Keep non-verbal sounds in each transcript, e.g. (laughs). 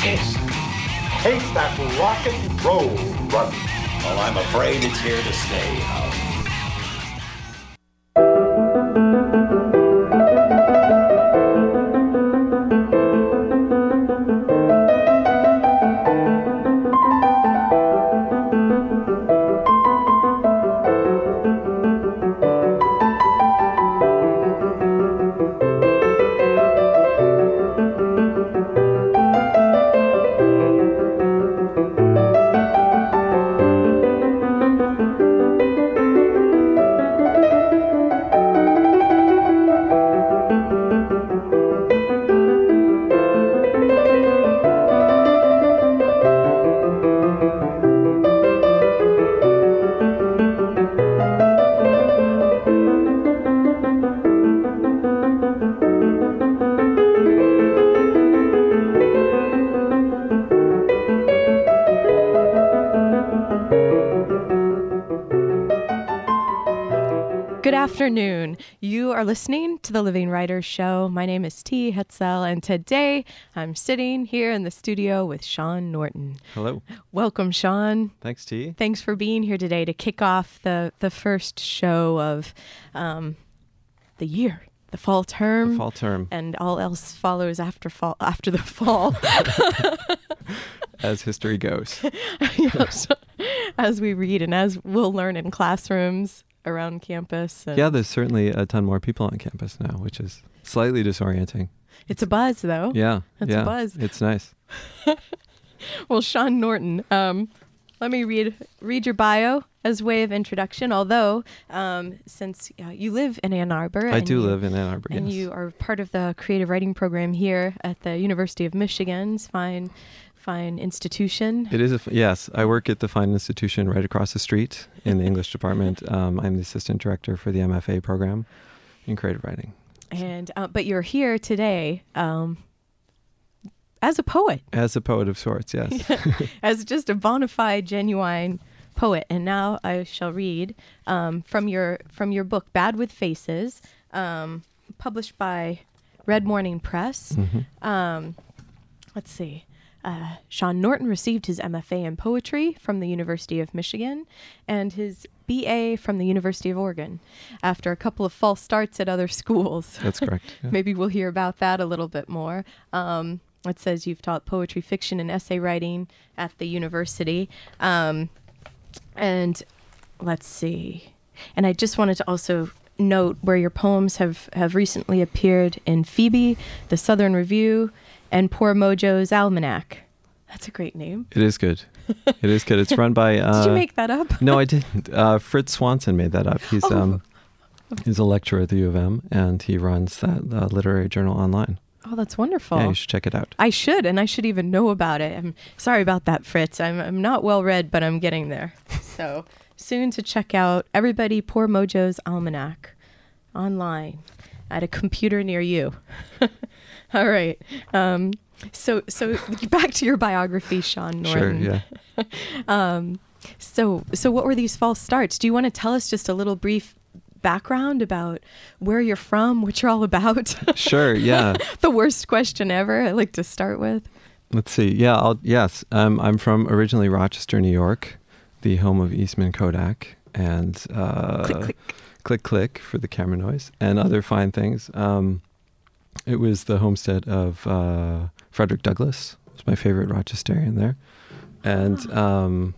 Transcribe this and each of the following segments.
fist. Take that rock and roll, brother. Well, I'm afraid it's here to stay. Afternoon. You are listening to the Living Writers Show. My name is T. Hetzel, and today I'm sitting here in the studio with Sean Norton. Hello. Welcome, Sean. Thanks, T. Thanks for being here today to kick off the, the first show of um, the year, the fall term. The fall term, And all else follows after fall after the fall. (laughs) as history goes. (laughs) Yes. as we read and as we'll learn in classrooms around campus. Yeah, there's certainly a ton more people on campus now, which is slightly disorienting. It's a buzz, though. Yeah, That's a buzz. It's nice. (laughs) Well, Sean Norton, um, let me read read your bio as way of introduction. Although, um, since uh, you live in Ann Arbor, I do you- live in Ann Arbor. and yes. you are part of the creative writing program here at the University of Michigan's fine, fine institution. It is a yes. I work at the Fine Institution right across the street in the English department. (laughs) Um, I'm the assistant director for the MFA program in creative writing. And uh, but you're here today um, as a poet, As a poet of sorts, yes. (laughs) as just a bona fide, genuine poet. And now I shall read um, from your from your book, Bad with Faces, um, published by Red Morning Press. Mhm. Um, let's see. Uh, Sean Norton received his MFA in poetry from the University of Michigan and his BA from the University of Oregon after a couple of false starts at other (laughs) schools. That's correct. (laughs) yeah. Maybe we'll hear about that a little bit more. Um, it says you've taught poetry, fiction, and essay writing at the university. Um, and let's see. And I just wanted to also note where your poems have, have recently appeared in Phoebe, the Southern Review, and Poor Mojo's Almanac. That's a great name. It is good. It is good. It's run by. Uh, (laughs) Did you make that up? No, I didn't. Uh, Fritz Swanson made that up. He's Oh. um, he's a lecturer at the U of M, and he runs that uh, literary journal online. Oh, that's wonderful. Yeah, you should check it out. I should, and I should even know about it. I'm sorry about that, Fritz. I'm, I'm not well read, but I'm getting there. (laughs) So soon to check out everybody Poor Mojo's Almanac online at a computer near you. (laughs) (laughs) All right. Um, so so (laughs) back to your biography, Sean Norton. Sure. Yeah. (laughs) Um, so so what were these false starts? Do you want to tell us just a little brief background about where you're from, what you're all about? Sure. Yeah. the worst question ever. I like to start with. Let's see. Yeah. I'll, yes. Um, I'm from originally Rochester, New York, the home of Eastman Kodak and uh, click click. click click for the camera noise and other fine things. Um, it was the homestead of uh, Frederick Douglass. Was my favorite Rochesterian there, and um,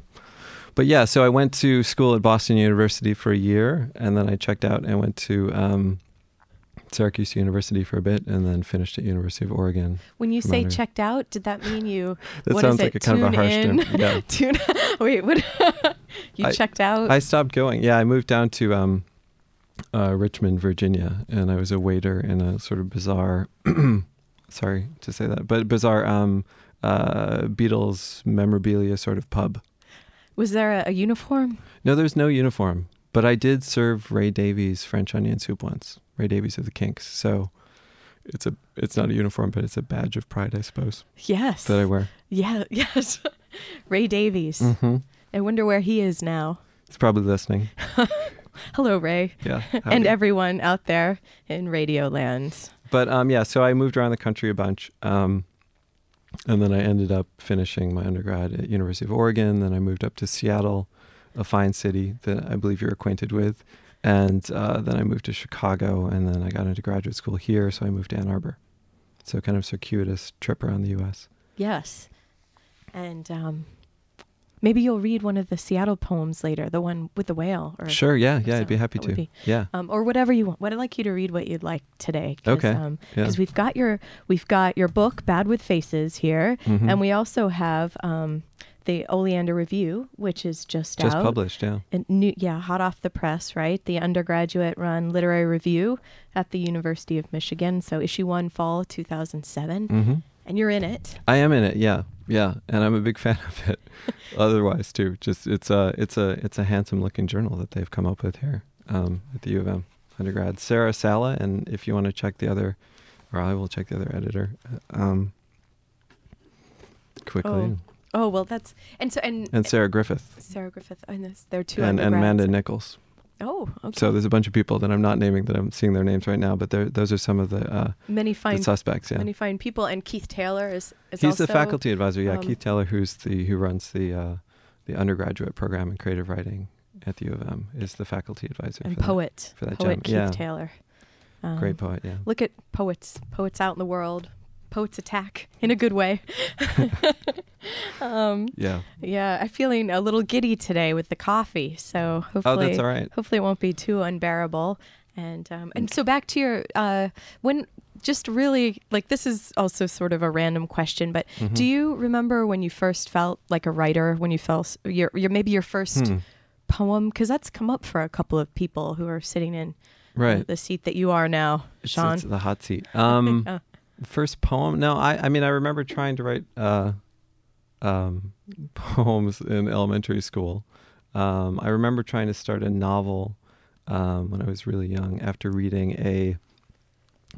but yeah. So I went to school at Boston University for a year, and then I checked out and went to um, Syracuse University for a bit, and then finished at University of Oregon. When you say checked out, did that mean you? (laughs) That what is sounds like it, a kind of a tune harsh in? term. Yeah. (laughs) Tune. (laughs) Wait, what? you I- checked out? I stopped going. Yeah, I moved down to um, uh, Richmond, Virginia, and I was a waiter in a sort of bizarre. (clears throat) sorry to say that, but bizarre um, uh, Beatles memorabilia sort of pub. Was there a, a uniform? No, there's no uniform, but I did serve Ray Davies French onion soup once. Ray Davies of the Kinks. So it's a it's not a uniform, but it's a badge of pride, I suppose, Yes. that I wear. yeah. (laughs) Yes. Ray Davies. hmm I wonder where he is now. He's probably listening. (laughs) Hello, Ray, Yeah, and everyone out there in Radio Land. But um, yeah, so I moved around the country a bunch. Um, and then I ended up finishing my undergrad at University of Oregon. Then I moved up to Seattle, a fine city that I believe you're acquainted with, and uh, then I moved to Chicago, and then I got into graduate school here, so I moved to Ann Arbor. So kind of circuitous trip around the U.S. Yes. And um, maybe you'll read one of the Seattle poems later, the one with the whale. Or, Sure, yeah, yeah, I'd be happy to. be- Yeah, Um, or whatever you want. But I'd like you to read what you'd like today. Okay, Um, yeah. Because we've got your we've got your book, Bad with Faces, here, Mhm. and we also have um, the Oleander Review, which is just, just out. published. Yeah, And new, yeah, hot off the press, right? The undergraduate run literary review at the University of Michigan. So issue one, fall 2007, hmm and you're in it. I am in it. Yeah, yeah, and I'm a big (laughs) fan of it. Otherwise, too, just it's a it's a it's a handsome looking journal that they've come up with here um, at the U of M undergrad. Sarah Sala, and if you want to check the other, or I will check the other editor. Um, quickly, Oh, Oh well, that's and so and, and Sarah Griffith Sarah Griffith. And this, there are two and, and. Amanda Nichols. Oh, okay. So there's a bunch of people that I'm not naming that I'm seeing their names right now, but those are some of the, uh, many the fine suspects. Yeah, many fine people. And Keith Taylor is is he's also the faculty advisor. Yeah, um, Keith Taylor, who's the who runs the uh, the undergraduate program in creative writing at the U of M, is the faculty advisor. and for that. poet for that poet gem- Keith yeah. Taylor. Um, Great poet. Yeah. Look at poets, poets out in the world. Poets attack in a good way. (laughs) um, Yeah. yeah, I'm feeling a little giddy today with the coffee, so Oh, hopefully, that's all right. hopefully it won't be too unbearable. And um, and so back to your uh, when just really like this is also sort of a random question, but Mm-hmm. do you remember when you first felt like a writer? When you felt your your maybe your first Hmm. poem because that's come up for a couple of people who are sitting in uh, Right. the seat that you are now, It's, Sean. it's the hot seat. Um, Yeah. (laughs) first poem. No, I. I mean, I remember trying to write uh, um, (laughs) poems in elementary school. Um, I remember trying to start a novel um, when I was really young after reading a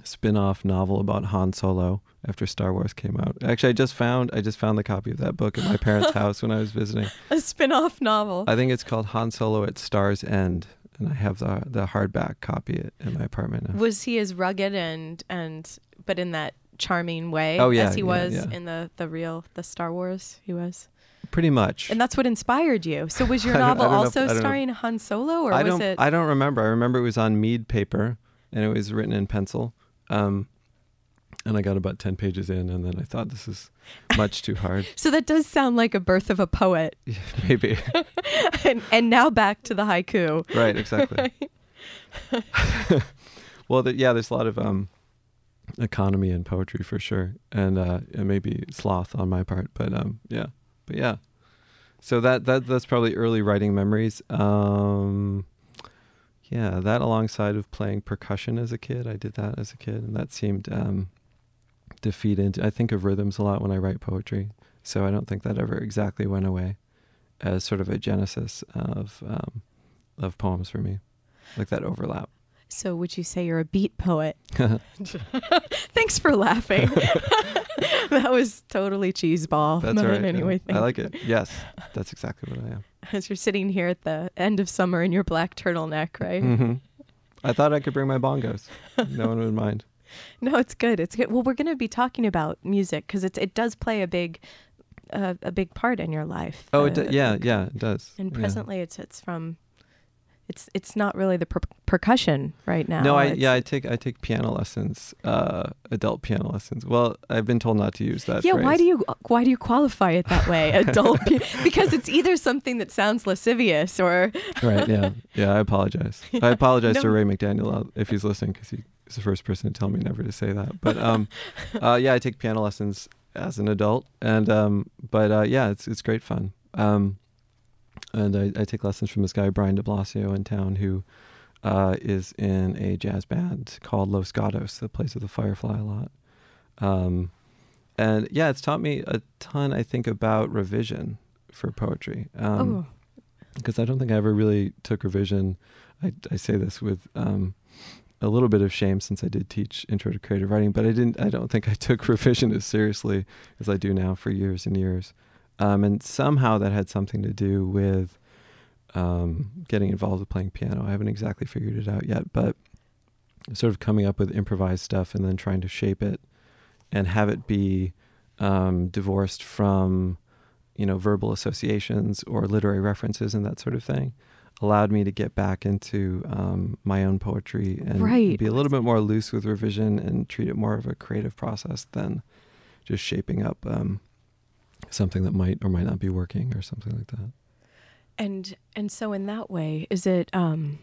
spin-off novel about Han Solo after Star Wars came out. Actually, I just found I just found the copy of that book at my parents' (laughs) house when I was visiting. a spin-off novel. I think it's called Han Solo at Star's End, and I have the the hardback copy in my apartment now. was he as rugged and and but in that charming way Oh, yeah, as he yeah, was yeah. in the the real the Star Wars he was Pretty much. and that's what inspired you so was (laughs) your I don't- I novel don't if- also know. starring Han Solo or I was don't. it I don't remember. I remember it was on Mead paper, and it was written in pencil. Um, and I got about ten pages in, and then I thought this is much too hard. (laughs) so that does sound like a birth of a poet (laughs) Maybe. (laughs) and and now back to the haiku right. Exactly. well, the, yeah. There's a lot of um, economy in poetry for sure, and uh, maybe sloth on my part, but um, yeah. But yeah. So that that that's probably early writing memories. Um, yeah, that alongside of playing percussion as a kid, I did that as a kid, and that seemed um, to feed into. I think of rhythms a lot when I write poetry, so I don't think that ever exactly went away as sort of a genesis of um, of poems for me, like that overlap. so would you say you're a beat poet (laughs) (laughs) thanks for laughing (laughs) that was totally cheeseball That's right. anyway yeah. I like it. Yes, that's exactly what I am. as you're sitting here at the end of summer in your black turtleneck right hmm I thought I could bring my bongos. No one would mind. (laughs) No, it's good. It's good. Well, we're going to be talking about music because it it does play a big uh, a big part in your life. Oh, Uh, yeah, yeah, it does. And Yeah. presently, it's it's from it's it's not really the per- percussion right now. No, I It's- yeah, I take I take piano lessons, uh, adult piano lessons. Well, I've been told not to use that. yeah. phrase. Why do you why do you qualify it that way, adult? (laughs) because it's either something that sounds lascivious or Right. Yeah. Yeah. I apologize. (laughs) I apologize to Ray McDaniel uh, if he's listening because he is the first person to tell me never to say that. But um, (laughs) uh, yeah, I take piano lessons as an adult, and um, but uh, yeah, it's it's great fun. Um, and I, I take lessons from this guy Brian De Blasio in town who uh, is in a jazz band called Los Gatos that plays with the Firefly a lot. Um, and yeah, it's taught me a ton. I think about revision for poetry. Um, oh because I don't think I ever really took revision. I, I say this with um, a little bit of shame since I did teach intro to creative writing, but I didn't. I don't think I (laughs) took revision as seriously as I do now for years and years. Um, and somehow that had something to do with um, getting involved with playing piano. I haven't exactly figured it out yet, but sort of coming up with improvised stuff and then trying to shape it and have it be um, divorced from, you know, verbal associations or literary references and that sort of thing, allowed me to get back into um, my own poetry and Right. be a little bit more loose with revision and treat it more of a creative process than just shaping up um, something that might or might not be working or something like that. And and so in that way, is it um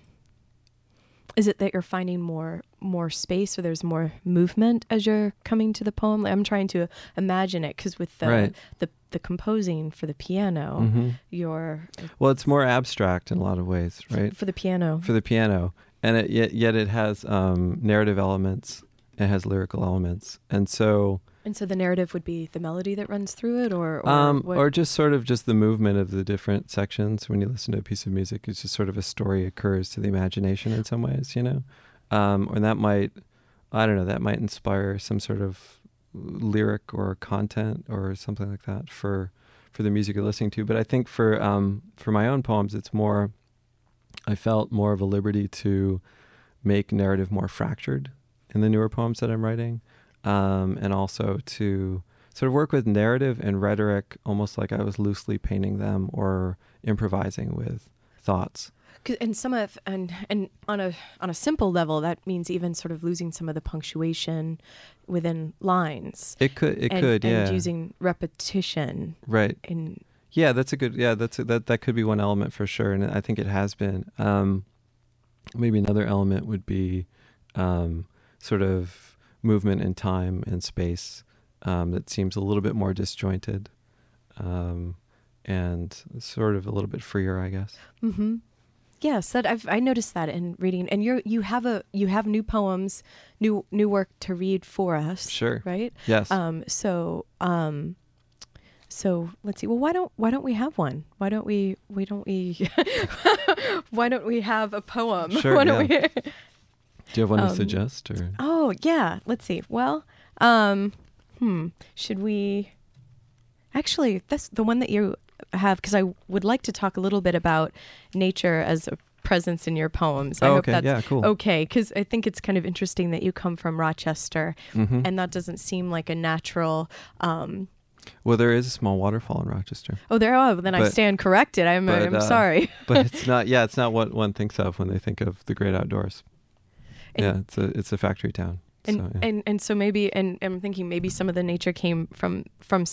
is it that you're finding more more space or there's more movement as you're coming to the poem? I'm trying to imagine it because with the, Right. the the composing for the piano, Mhm. you're Well, it's more abstract in a lot of ways, right? for the piano. For the piano, and it, yet yet it has um, narrative elements. It has lyrical elements, and so and so the narrative would be the melody that runs through it, or or, um, or just sort of just the movement of the different sections. When you listen to a piece of music, it's just sort of a story occurs to the imagination in some ways, you know, um, and that might, I don't know, that might inspire some sort of lyric or content or something like that for for the music you're listening to. But I think for um, for my own poems, it's more. I felt more of a liberty to make narrative more fractured in the newer poems that I'm writing, um, and also to sort of work with narrative and rhetoric almost like I was loosely painting them or improvising with thoughts. And some of and and on a on a simple level, that means even sort of losing some of the punctuation within lines. It could, it and, could, yeah, and using repetition right. in Yeah, that's a good. Yeah, that's a, that. That could be one element for sure, and I think it has been. Um, maybe another element would be um, sort of movement in time and space um, that seems a little bit more disjointed, um, and sort of a little bit freer, I guess. Mm-hmm. Yes, that I've I noticed that in reading, and you you have a you have new poems, new new work to read for us. Sure. right? Yes. Um. So um. So let's see. Well, why don't why don't we have one? Why don't we why don't we (laughs) why don't we have a poem? Sure, (laughs) Why don't yeah. we? (laughs) Do you have one to um, suggest, or Oh yeah. Let's see. Well, um, hmm. Should we? Actually, that's the one that you have because I would like to talk a little bit about nature as a presence in your poems. I Oh, hope okay. that's Yeah, cool. okay because I think it's kind of interesting that you come from Rochester, Mhm. and that doesn't seem like a natural. Um, well, there is a small waterfall in Rochester, oh, there. Oh, then I stand corrected. I'm. but, I'm uh, sorry. (laughs) but it's (laughs) not. Yeah, it's not what one thinks of when they think of the great outdoors. And- yeah, it's a it's a factory town. and so, yeah. and and so maybe and I'm thinking maybe some of the nature came from from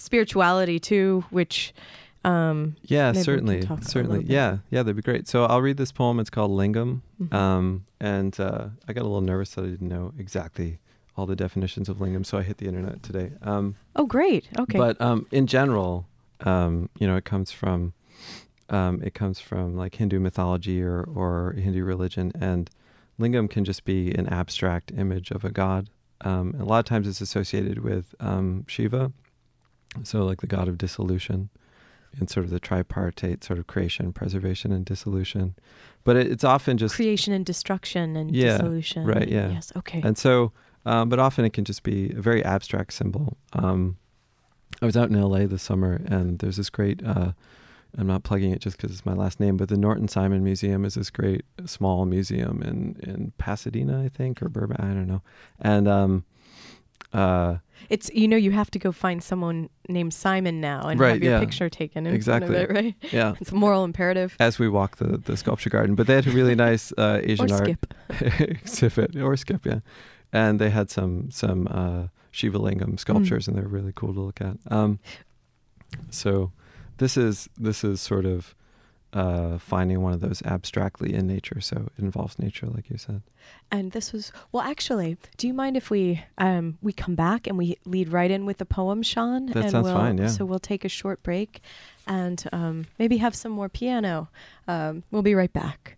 spirituality too, which. Um, Yeah, Maybe we can certainly, certainly. Yeah, yeah, that'd be great. So I'll read this poem. It's called Lingam, Mhm. um, and uh, I got a little nervous that I didn't know exactly all the definitions of lingam, so I hit the internet today. Um, oh, great. Okay. But um, in general, um, you know, it comes from um, it comes from like Hindu mythology or or Hindu religion, and lingam can just be an abstract image of a god. Um, a lot of times, it's associated with um, Shiva, so like the god of dissolution, and sort of the tripartite sort of creation, preservation, and dissolution. But it, it's often just creation and destruction and Yeah, dissolution. right, yeah. Yes. Okay. and so, um, but often it can just be a very abstract symbol. Um, I was out in LA this summer, and there's this great. Uh, I'm not plugging it just because it's my last name, but the Norton Simon Museum is this great small museum in in Pasadena, I think, or Burbank, I don't know. And um, uh, it's you know you have to go find someone named Simon now and Right, have your yeah. picture taken in Exactly. front of it, right? (laughs) yeah, It's a moral imperative. as we walk the the sculpture garden, but they had a really nice uh, (laughs) Asian art (laughs) exhibit or skip, yeah. And they had some some uh, Shiva Lingam sculptures, and they're really cool to look at. Um, so this is this is sort of uh, finding one of those abstractly in nature. So it involves nature, like you said. And this was well. Actually, do you mind if we um we come back and we lead right in with the poem, Sean? That and sounds we'll, fine, yeah. So we'll take a short break, and um, maybe have some more piano. Um, we'll be right back.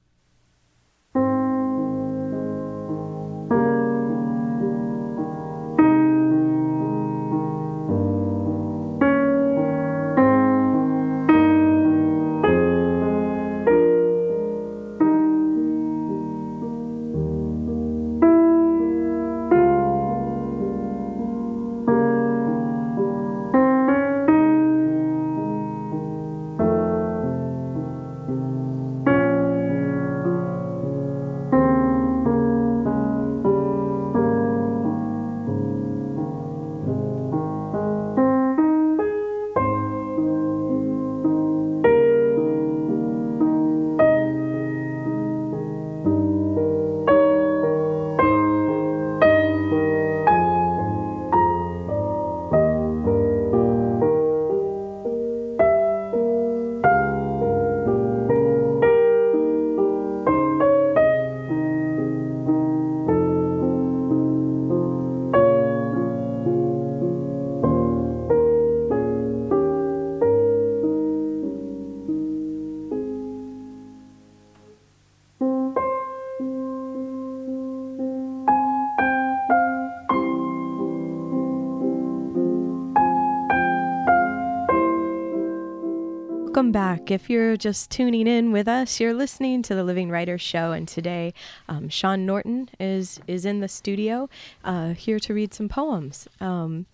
Welcome back. If you're just tuning in with us, you're listening to the Living Writer Show, and today um, Sean Norton is is in the studio, uh, here to read some poems. Um,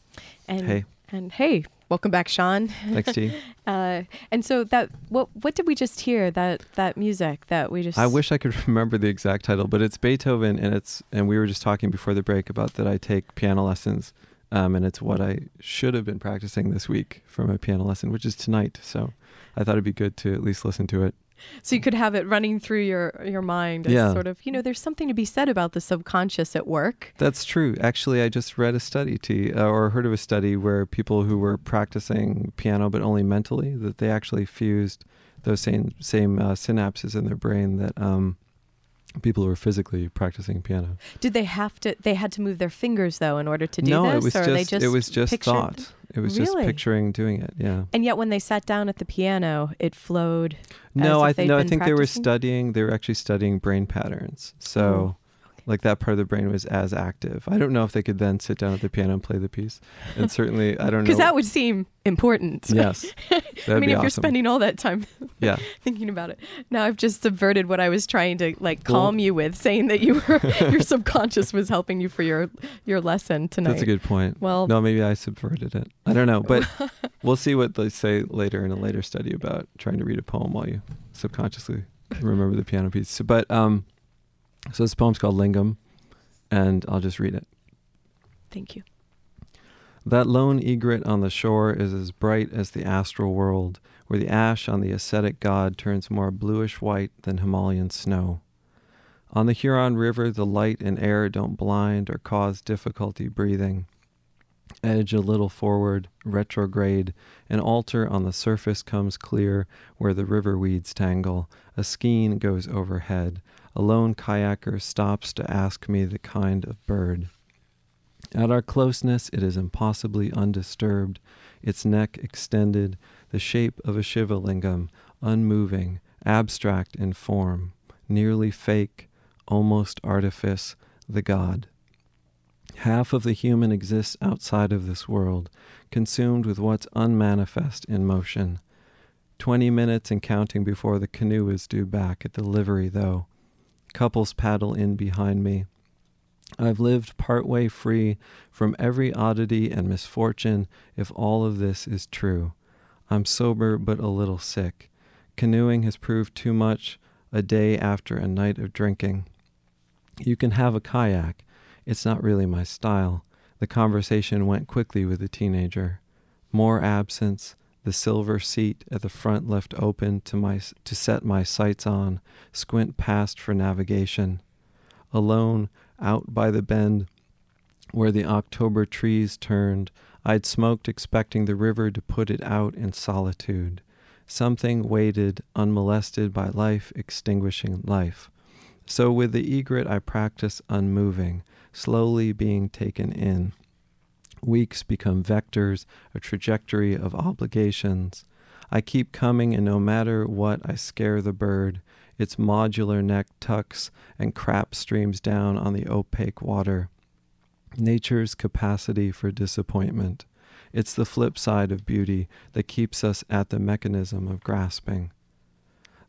and Hey. and hey, welcome back, Sean. Thanks, T. (laughs) Uh, and so that what what did we just hear? That that music that we just I wish I could (laughs) remember the exact title, but it's Beethoven, and it's and we were just talking before the break about that I take piano lessons, um, and it's what I should have been practicing this week for my piano lesson, which is tonight. So I thought it'd be good to at least listen to it. so you could have it running through your your mind. As Yeah. Sort of. You know, there's something to be said about the subconscious at work. That's true. Actually, I just read a study, T, uh, or heard of a study where people who were practicing piano but only mentally, that they actually fused those same same uh, synapses in their brain that um, people who were physically practicing piano. Did they have to? They had to move their fingers though in order to do no, this, it was or just, they just it was just pictured- thought. It was just picturing doing it. Yeah. And yet, when they sat down at the piano, it flowed. No, I they'd no, I think they were studying. They were actually studying brain patterns. So, Oh, like that part of the brain was as active. I don't know if they could then sit down at the piano and play the piece. And certainly, I don't (laughs) know. Because that would seem important. (laughs) yes, I mean, if you're spending all that time (laughs) yeah, thinking about it, now I've just subverted what I was trying to like Well- calm you with, saying that you were your subconscious was helping you for your your lesson tonight. that's a good point. Well- no, maybe I subverted it. I don't know, but we'll see what they say later in a later study about trying to read a poem while you subconsciously remember the piano piece. But um, so this poem's called Lingam, and I'll just read it. Thank you. That lone egret on the shore is as bright as the astral world, where the ash on the ascetic god turns more bluish white than Himalayan snow. On the Huron River, the light and air don't blind or cause difficulty breathing. Edge a little forward, retrograde, an altar on the surface comes clear where the river weeds tangle. A skein goes overhead. A lone kayaker stops to ask me the kind of bird. At our closeness, it is impossibly undisturbed, its neck extended, the shape of a Shiva lingam, unmoving, abstract in form, nearly fake, almost artifice, the god. Half of the human exists outside of this world, consumed with what's unmanifest in motion. Twenty minutes and counting before the canoe is due back at the livery, though. Couples paddle in behind me. I've lived partway free from every oddity and misfortune if all of this is true. I'm sober but a little sick. Canoeing has proved too much a day after a night of drinking. You can have a kayak. It's not really my style. The conversation went quickly with the teenager. More absence, the silver seat at the front left open to my to set my sights on, squint past for navigation. Alone, out by the bend where the October trees turned, I'd smoked expecting the river to put it out in solitude. Something waited, unmolested by life extinguishing life. So with the egret I practice unmoving, slowly being taken in. Weeks become vectors, a trajectory of obligations. I keep coming, and no matter what, I scare the bird. Its modular neck tucks, and crap streams down on the opaque water. Nature's capacity for disappointment. It's the flip side of beauty that keeps us at the mechanism of grasping.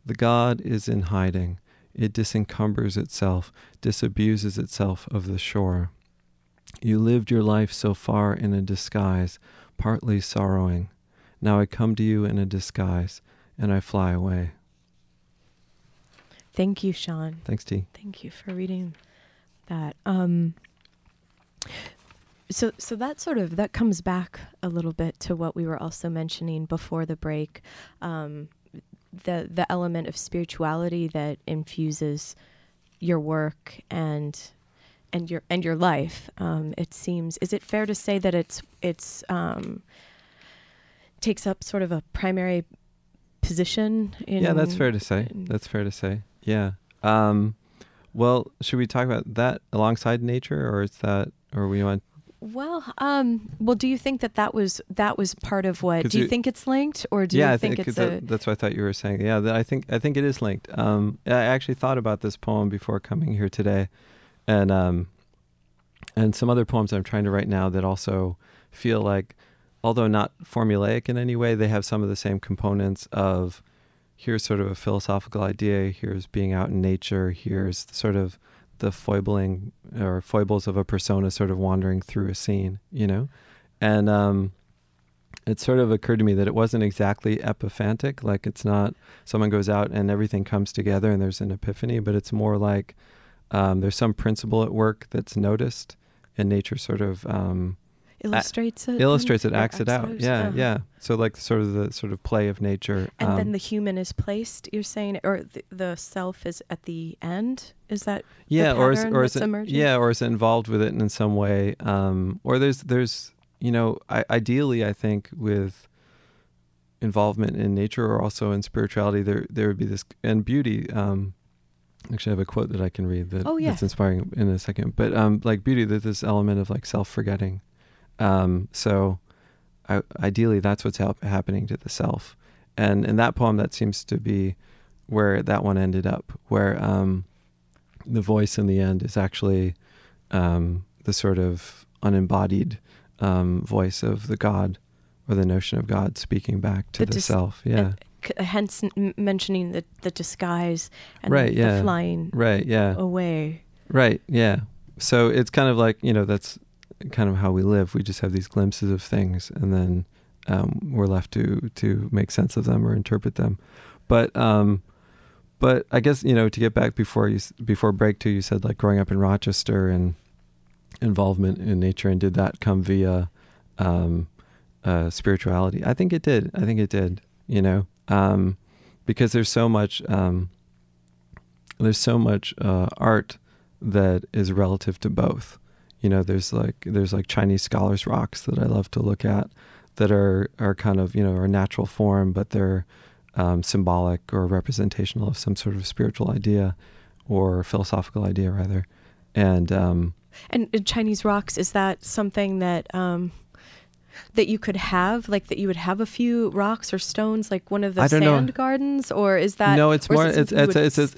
The God is in hiding. It disencumbers itself, disabuses itself of the shore. You lived your life so far in a disguise, partly sorrowing. Now I come to you in a disguise, and I fly away. Thank you, Sean. Thanks, T. Thank you for reading that. Um, so, so that sort of that comes back a little bit to what we were also mentioning before the break, um, the the element of spirituality that infuses your work and and your and your life. Um, it seems. Is it fair to say that it's it's um, takes up sort of a primary position? In, yeah, that's fair to say. That's fair to say. Yeah. Um, well, should we talk about that alongside nature, or is that, or we want? Well, um, well, do you think that that was that was part of what? Do you, you- think it's linked, or do yeah, you I think, think it's that, a? that's what I thought you were saying. Yeah, that I think I think it is linked. Um, I actually thought about this poem before coming here today, and um, and some other poems I'm trying to write now that also feel like although not formulaic in any way, they have some of the same components of here's sort of a philosophical idea, here's being out in nature, here's sort of the foibling or foibles of a persona sort of wandering through a scene, you know? And um, it sort of occurred to me that it wasn't exactly epiphantic, like it's not someone goes out and everything comes together and there's an epiphany, but it's more like um, there's some principle at work that's noticed and nature sort of um, illustrates it illustrates it acts it out yeah uh-huh. yeah so like sort of the sort of play of nature and um, then the human is placed you're saying or the, the self is at the end is that yeah or is, or is it emerging? yeah or is it involved with it in some way um, or there's there's you know I, ideally i think with involvement in nature or also in spirituality there there would be this and beauty um actually i have a quote that i can read that Oh, yeah. that's inspiring in a second. But um like beauty there's this element of like self-forgetting. Um so I, ideally that's what's hap- happening to the self. And in that poem that seems to be where that one ended up where um the voice in the end is actually um the sort of unembodied um voice of the god or the notion of god speaking back to The the, dis- self. Yeah hence n- mentioning the the disguise and Right, the, yeah. the flying right yeah away Right. Yeah. So it's kind of like you know that's kind of how we live. We just have these glimpses of things, and then um, we're left to to make sense of them or interpret them. But um, but I guess you know to get back before you before break too, you said like growing up in Rochester and involvement in nature, and did that come via um, uh, spirituality? I think it did. I think it did. You know, um, because there's so much. Um, there's so much uh, art that is relative to both. You know, there's like there's like Chinese scholars rocks that I love to look at that are are kind of you know are natural form, but they're um, symbolic or representational of some sort of spiritual idea or philosophical idea rather. And um, and uh, chinese rocks is that something that um that you could have like that you would have a few rocks or stones like one of the don't know. sand gardens or is that no, it's or more it it's it's it's it's, it's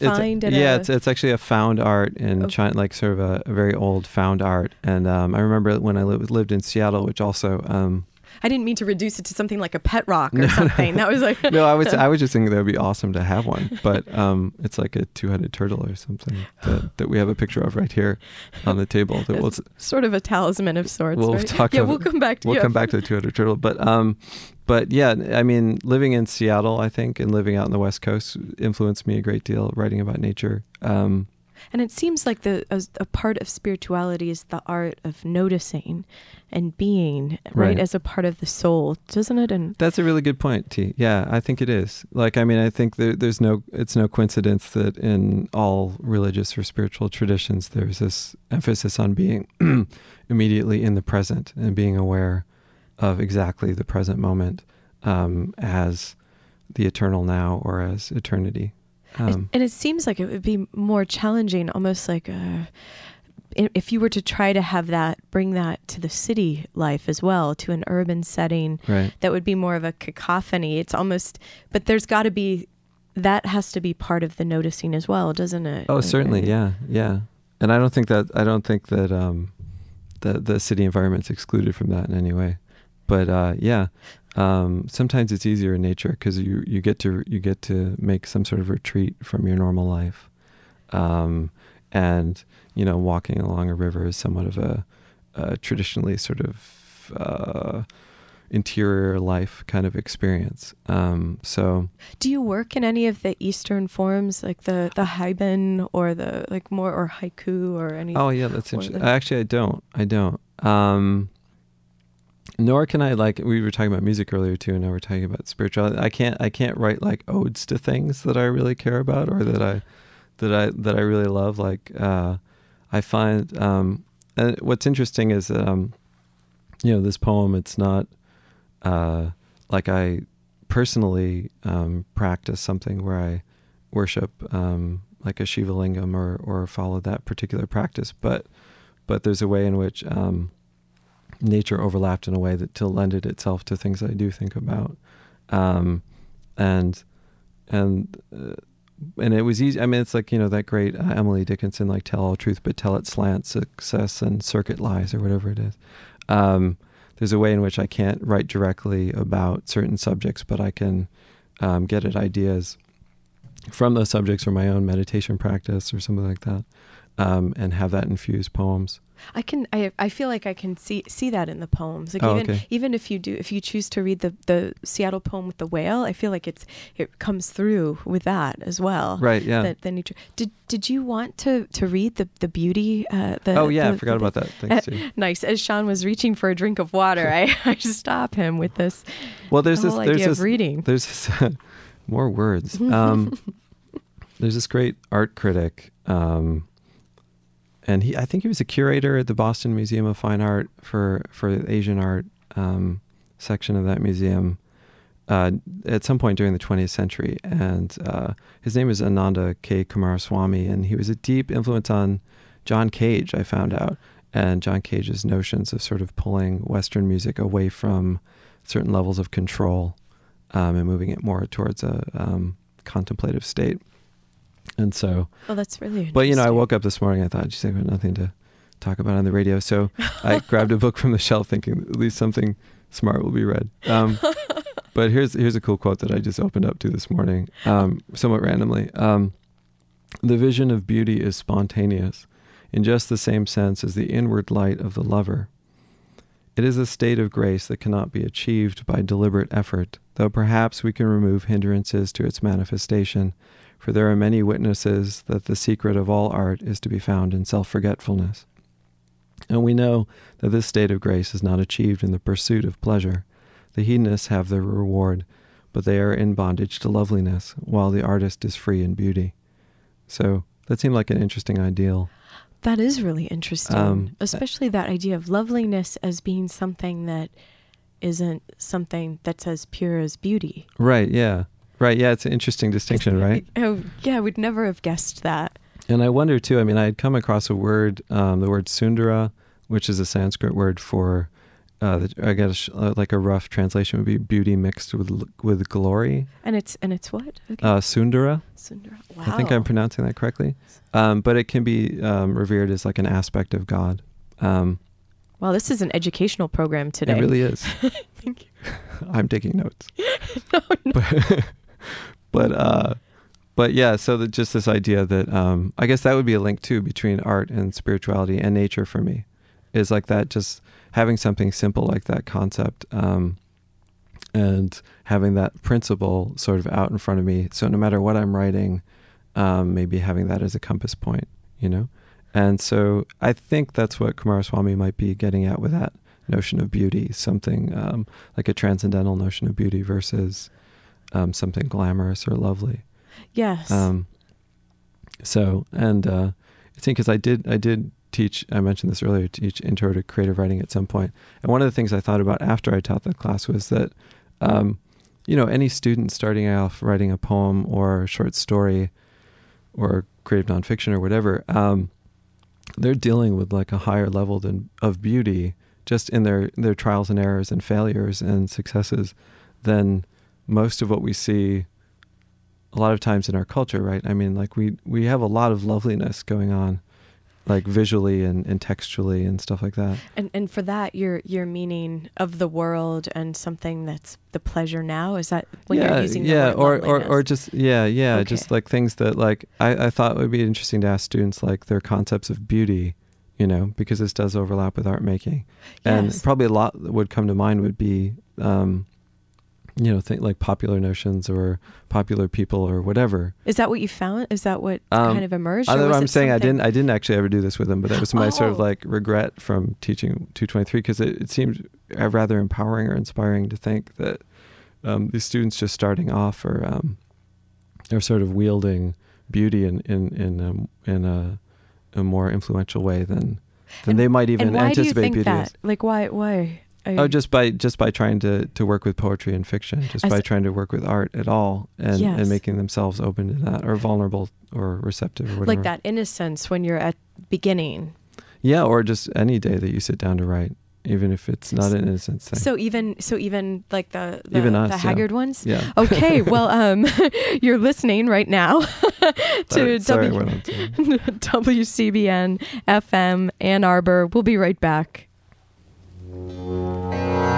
yeah, a- it's it's actually a found art in Oh. China, like sort of a, a very old found art. And um, I remember when I lived lived in Seattle, which also um, I didn't mean to reduce it to something like a pet rock (laughs) or something. That was like (laughs) no, I was (laughs) I was just thinking that would be awesome to have one, but um, it's like a two-headed turtle or something that, (gasps) that we have a picture of right here on the table. That we'll sort of a talisman of sorts. We'll right? talk yeah, about- we'll come back to it. we'll yeah. come back to the two-headed turtle, but um, but yeah, I mean, living in Seattle, I think, and living out on the West Coast influenced me a great deal. Writing about nature, um, And it seems like the a, a part of spirituality is the art of noticing and being, right, Right. as a part of the soul, doesn't it? And That's a really good point, T. Yeah, I think it is. Like, I mean, I think there, there's no, it's no coincidence that in all religious or spiritual traditions, there's this emphasis on being (clears throat) immediately in the present and being aware of exactly the present moment um, as the eternal now or as eternity. Um, and it seems like it would be more challenging, almost like a, i- if you were to try to have that, bring that to the city life as well, to an urban setting, right. that would be more of a cacophony. It's almost, but there's got to be, that has to be part of the noticing as well, doesn't it? Oh, certainly, uh, yeah, yeah. And I don't think that I don't think that um, the the city environment's excluded from that in any way. But uh, yeah, um, sometimes it's easier in nature because you you get to you get to make some sort of retreat from your normal life, um, and you know walking along a river is somewhat of a, a traditionally sort of uh, interior life kind of experience. Um, so Do you work in any of the Eastern forms, like the the haibun or the like more or haiku or any? Oh yeah, that's interesting. the- Actually, I don't. I don't. Um, nor can I like we were talking about music earlier too, and now we're talking about spirituality. I can't. I can't write like odes to things that I really care about or that I that I that I really love. Like uh, I find. Um, and what's interesting is um, you know this poem. It's not uh, like I personally um, practice something where I worship um, like a Shiva lingam or or follow that particular practice, but but there's a way in which um, nature overlapped in a way that to lended itself to things I do think about, um, and and uh, and it was easy. I mean, it's like you know that great uh, Emily Dickinson, like tell all truth but tell it slant, success and circuit lies or whatever it is. Um, there's a way in which I can't write directly about certain subjects, but I can um, get at ideas from those subjects or my own meditation practice or something like that, um, and have that infuse poems. I can I I feel like I can see see that in the poems. Like Oh, even okay. even if you do if you choose to read the the Seattle poem with the whale, I feel like it's it comes through with that as well. Right? Yeah. That the nature. Did did you want to to read the the beauty? Uh, the oh yeah, I forgot the- about that. Thanks. (laughs) Sue. Nice. As Sean was reaching for a drink of water, I (laughs) I stop him with this. Well, there's the this. There's idea this. of reading. There's this, (laughs) more words. Um, there's this great art critic, um, and he. I think he was a curator at the Boston Museum of Fine Art for for the Asian art um, section of that museum. Uh, at some point during the 20th century, and uh, his name is Ananda K. Coomaraswamy, and he was a deep influence on John Cage. I found out, and John Cage's notions of sort of pulling Western music away from certain levels of control um, and moving it more towards a um, contemplative state. And so, Oh, that's really. but you know, I woke up this morning. I thought, geez, I've got nothing to talk about on the radio, so (laughs) I grabbed a book from the shelf, thinking at least something smart will be read. Um, (laughs) but here's here's a cool quote that I just opened up to this morning, um, somewhat randomly. Um, the vision of beauty is spontaneous, in just the same sense as the inward light of the lover. It is a state of grace that cannot be achieved by deliberate effort, though perhaps we can remove hindrances to its manifestation, for there are many witnesses that the secret of all art is to be found in self forgetfulness. And we know that this state of grace is not achieved in the pursuit of pleasure. The hedonists have their reward, but they are in bondage to loveliness, while the artist is free in beauty. So that seemed like an interesting ideal. That is really interesting, Um, especially that idea of loveliness as being something that isn't something that's as pure as beauty. Right, yeah. Right, yeah, it's an interesting distinction, right? Oh, yeah, we'd never have guessed that. And I wonder too, I mean, I had come across a word, um, the word sundara, which is a Sanskrit word for, uh, the, I guess, uh, like a rough translation would be beauty mixed with with glory. And it's and it's what? Okay. Uh, sundara, Sundara. Wow. I think I'm pronouncing that correctly. Um, but it can be um, revered as like an aspect of God. Um, Wow, this is an educational program today. It really is. (laughs) Thank you. (laughs) I'm taking notes. (laughs) But, but uh, but yeah, so that just this idea that um, I guess that would be a link too between art and spirituality and nature for me, is like that just having something simple like that concept, um, and having that principle sort of out in front of me. So no matter what I'm writing, um, maybe having that as a compass point, you know. And so I think that's what Coomaraswamy might be getting at with that notion of beauty, something um, like a transcendental notion of beauty versus um, something glamorous or lovely. Yes. Um, so, and uh, I think because I did, I did teach. I mentioned this earlier. Teach intro to creative writing at some point. and one of the things I thought about after I taught the class was that, um, you know, any student starting off writing a poem or a short story, or creative nonfiction or whatever, um, they're dealing with like a higher level than of beauty just in their their trials and errors and failures and successes than most of what we see a lot of times in our culture right? I mean like we we have a lot of loveliness going on like visually and, and textually and stuff like that. And and for that your your meaning of the world and something that's the pleasure now? Is that when yeah you're using the yeah or, or or just yeah yeah Okay. just like things that like I, I thought would be interesting to ask students like their concepts of beauty you know because this does overlap with art making. Yes. and probably a lot that would come to mind would be um you know think like popular notions or popular people or whatever Is that what you found? Is that what Um, kind of emerged? Although I'm saying I didn't, I didn't actually ever do this with them, but that was my sort of Oh. like regret from teaching 223 because it, it seemed uh, rather empowering or inspiring to think that um, these students just starting off are um, are sort of wielding beauty in in in um, in a, a more influential way than than And- they might even and why do you anticipate think beauty that? is. Like why? Why? Are Oh, just by just by trying to, to work with poetry and fiction, just by trying to work with art at all, and, Yes. and making themselves open to that, or vulnerable, or receptive, or whatever. like that innocence when you're at beginning. Yeah, or just any day that you sit down to write, even if it's not an innocent thing. So even so even like the the, Even us, the yeah. haggard ones. yeah. (laughs) Okay, (laughs) well, um, (laughs) you're listening right now to Sorry, I W- WCBN FM Ann Arbor. We'll be right back. Lights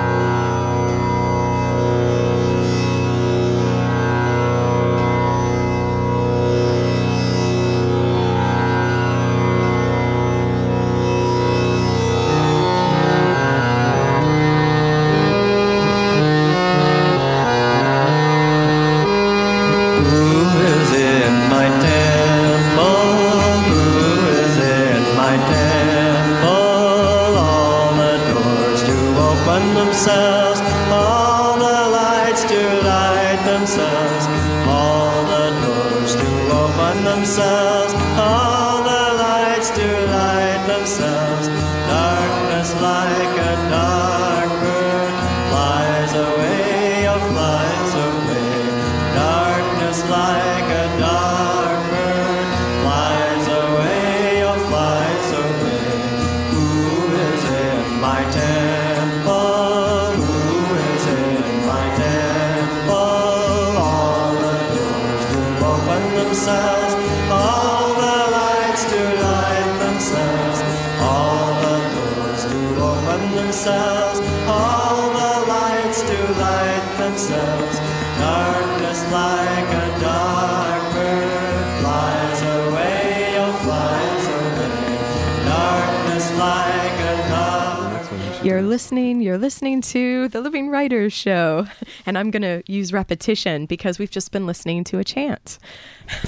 listening. You're listening to the Living Writers Show, (laughs) and I'm going to use repetition because we've just been listening to a chant,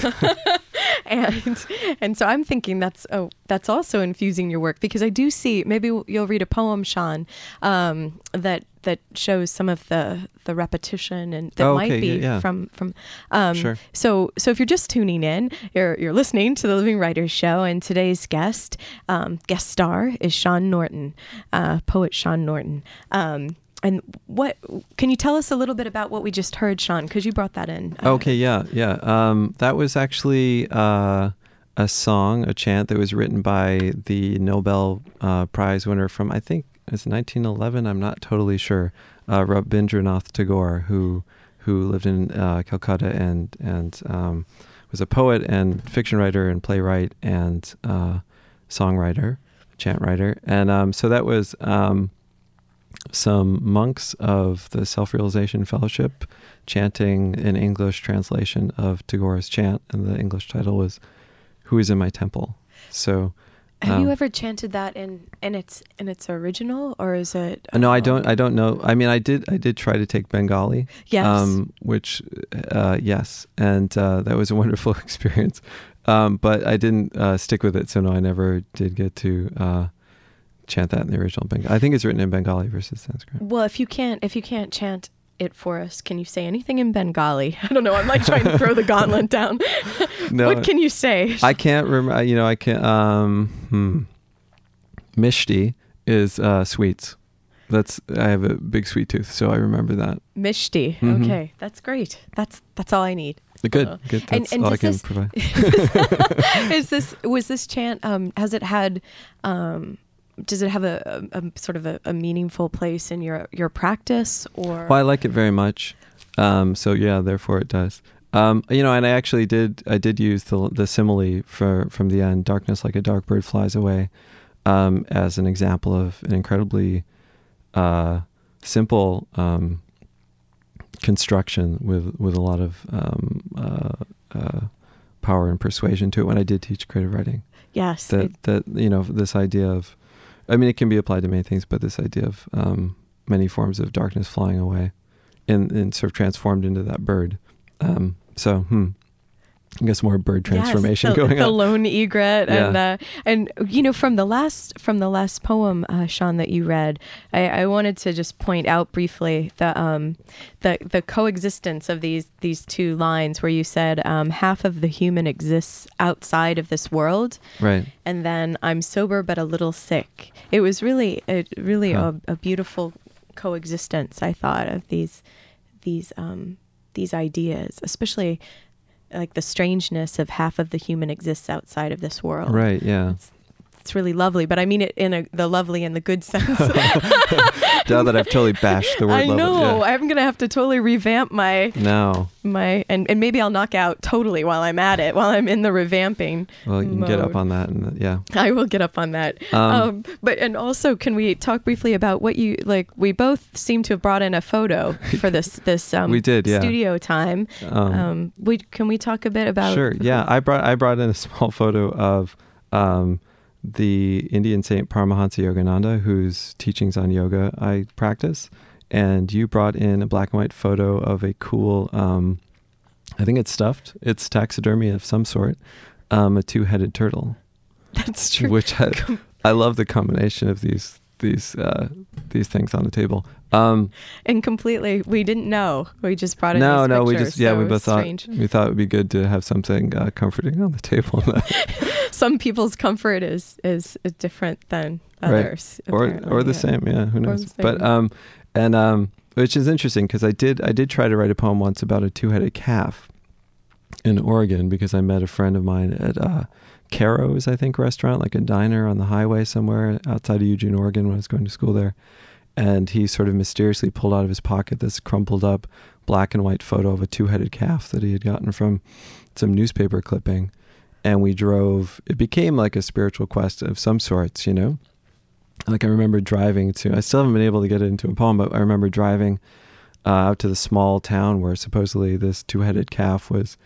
(laughs) and and so I'm thinking that's oh that's also infusing your work because I do see maybe you'll read a poem, Sean, um, that that shows some of the the repetition and that Oh, might be yeah, yeah. from from um, Sure. so so if you're just tuning in, you're you're listening to the Living Writers Show, and today's guest um, guest star is Sean Norton, uh, poet Sean Norton. Um, and what can you tell us a little bit about what we just heard, Sean? Because you brought that in. Uh, Okay, yeah, yeah. Um, that was actually uh, a song, a chant that was written by the Nobel uh, Prize winner from I think it's 1911. I'm not totally sure. Uh, Rabindranath Tagore, who who lived in uh, Calcutta and and um, was a poet and fiction writer and playwright and songwriter, chant writer, and um, so that was. Um, some monks of the Self Realization Fellowship chanting an English translation of Tagore's chant, and the English title was "Who is in My Temple." So, Have you um, ever chanted that in in its in its original, or is it? no, I um, don't. I don't know. I mean, I did. I did try to take Bengali. Yes. Um, which, uh, yes, and uh, that was a (laughs) wonderful experience. Um, but I didn't uh, stick with it, so no, I never did get to uh, chant that in the original Bengali. I think it's written in Bengali versus Sanskrit. Well, if you can't if you can't chant it for us, can you say anything in Bengali? (laughs) I don't know. I'm like trying to throw the gauntlet down. (laughs) No, what can you say? I can't remember. You know, I can't. Um, hmm. Mishti is uh, sweets. That's I have a big sweet tooth, so I remember that. Mishti. Mhm. Okay, that's great. That's that's all I need. Good, Uh, good. and- That's and all I can this- provide. (laughs) Is this was this chant? Um, has it had? Um, does it have a, a, a sort of a, a meaningful place in your your practice or? Well, I like it very much. Um, so yeah, therefore it does. Um, you know, and I actually did. I did use the the simile for from the end. Darkness like a dark bird flies away, um, as an example of an incredibly uh, simple um, construction with with a lot of um, uh, uh, power and persuasion to it. When I did teach creative writing, yes. that that you know this idea of, I mean, it can be applied to many things, but this idea of um, many forms of darkness flying away, and, and sort of transformed into that bird. Um, so, hmm, I guess more bird transformation yes, the, going the on. The lone egret and uh, and you know from the last from the last poem uh, Sean that you read I, I wanted to just point out briefly the um the the coexistence of these these two lines where you said um, half of the human exists outside of this world Right. and then I'm sober but a little sick it was really a really Huh. a, a beautiful coexistence I thought of these these um these ideas especially like the strangeness of half of the human exists outside of this world Right. Yeah. it's really lovely but i mean it in a, the lovely and the good sense (laughs) now that I've totally bashed the word i know Yeah. i'm gonna have to totally revamp my No. my and, and maybe i'll knock out totally while i'm at it while i'm in the revamping Well, you can get up on that, and yeah. I will get up on that. Um, Um, but and also, can we talk briefly about what you like? We both seem to have brought in a photo (laughs) for this this um, We did, yeah. studio time. Um, Um, we can we talk a bit about? Sure. Yeah, I brought I brought in a small photo of um, the Indian saint Paramahansa Yogananda, whose teachings on yoga I practice, and you brought in a black and white photo of a cool. Um, I think it's stuffed. It's taxidermy of some sort. Um, a two-headed turtle, (laughs) That's true. which I, (laughs) I love the combination of these these uh, these things on the table. Um, And completely, we didn't know. We just brought it in no, no, we just yeah, so we both thought strange. we thought it would be good to have something uh, comforting on the table. (laughs) (laughs) Some people's comfort is is different than Right. others, or apparently, or the yeah. same yeah who knows but um and um which is interesting because i did i did try to write a poem once about a two-headed calf in oregon because i met a friend of mine at uh caro's i think restaurant like a diner on the highway somewhere outside of eugene oregon when i was going to school there. And he sort of mysteriously pulled out of his pocket this crumpled up black and white photo of a two-headed calf that he had gotten from some newspaper clipping. And we drove it became like a spiritual quest of some sorts you know? Like I remember driving to I still haven't been able to get it into a poem, but I remember driving uh, out to the small town where supposedly this two-headed calf was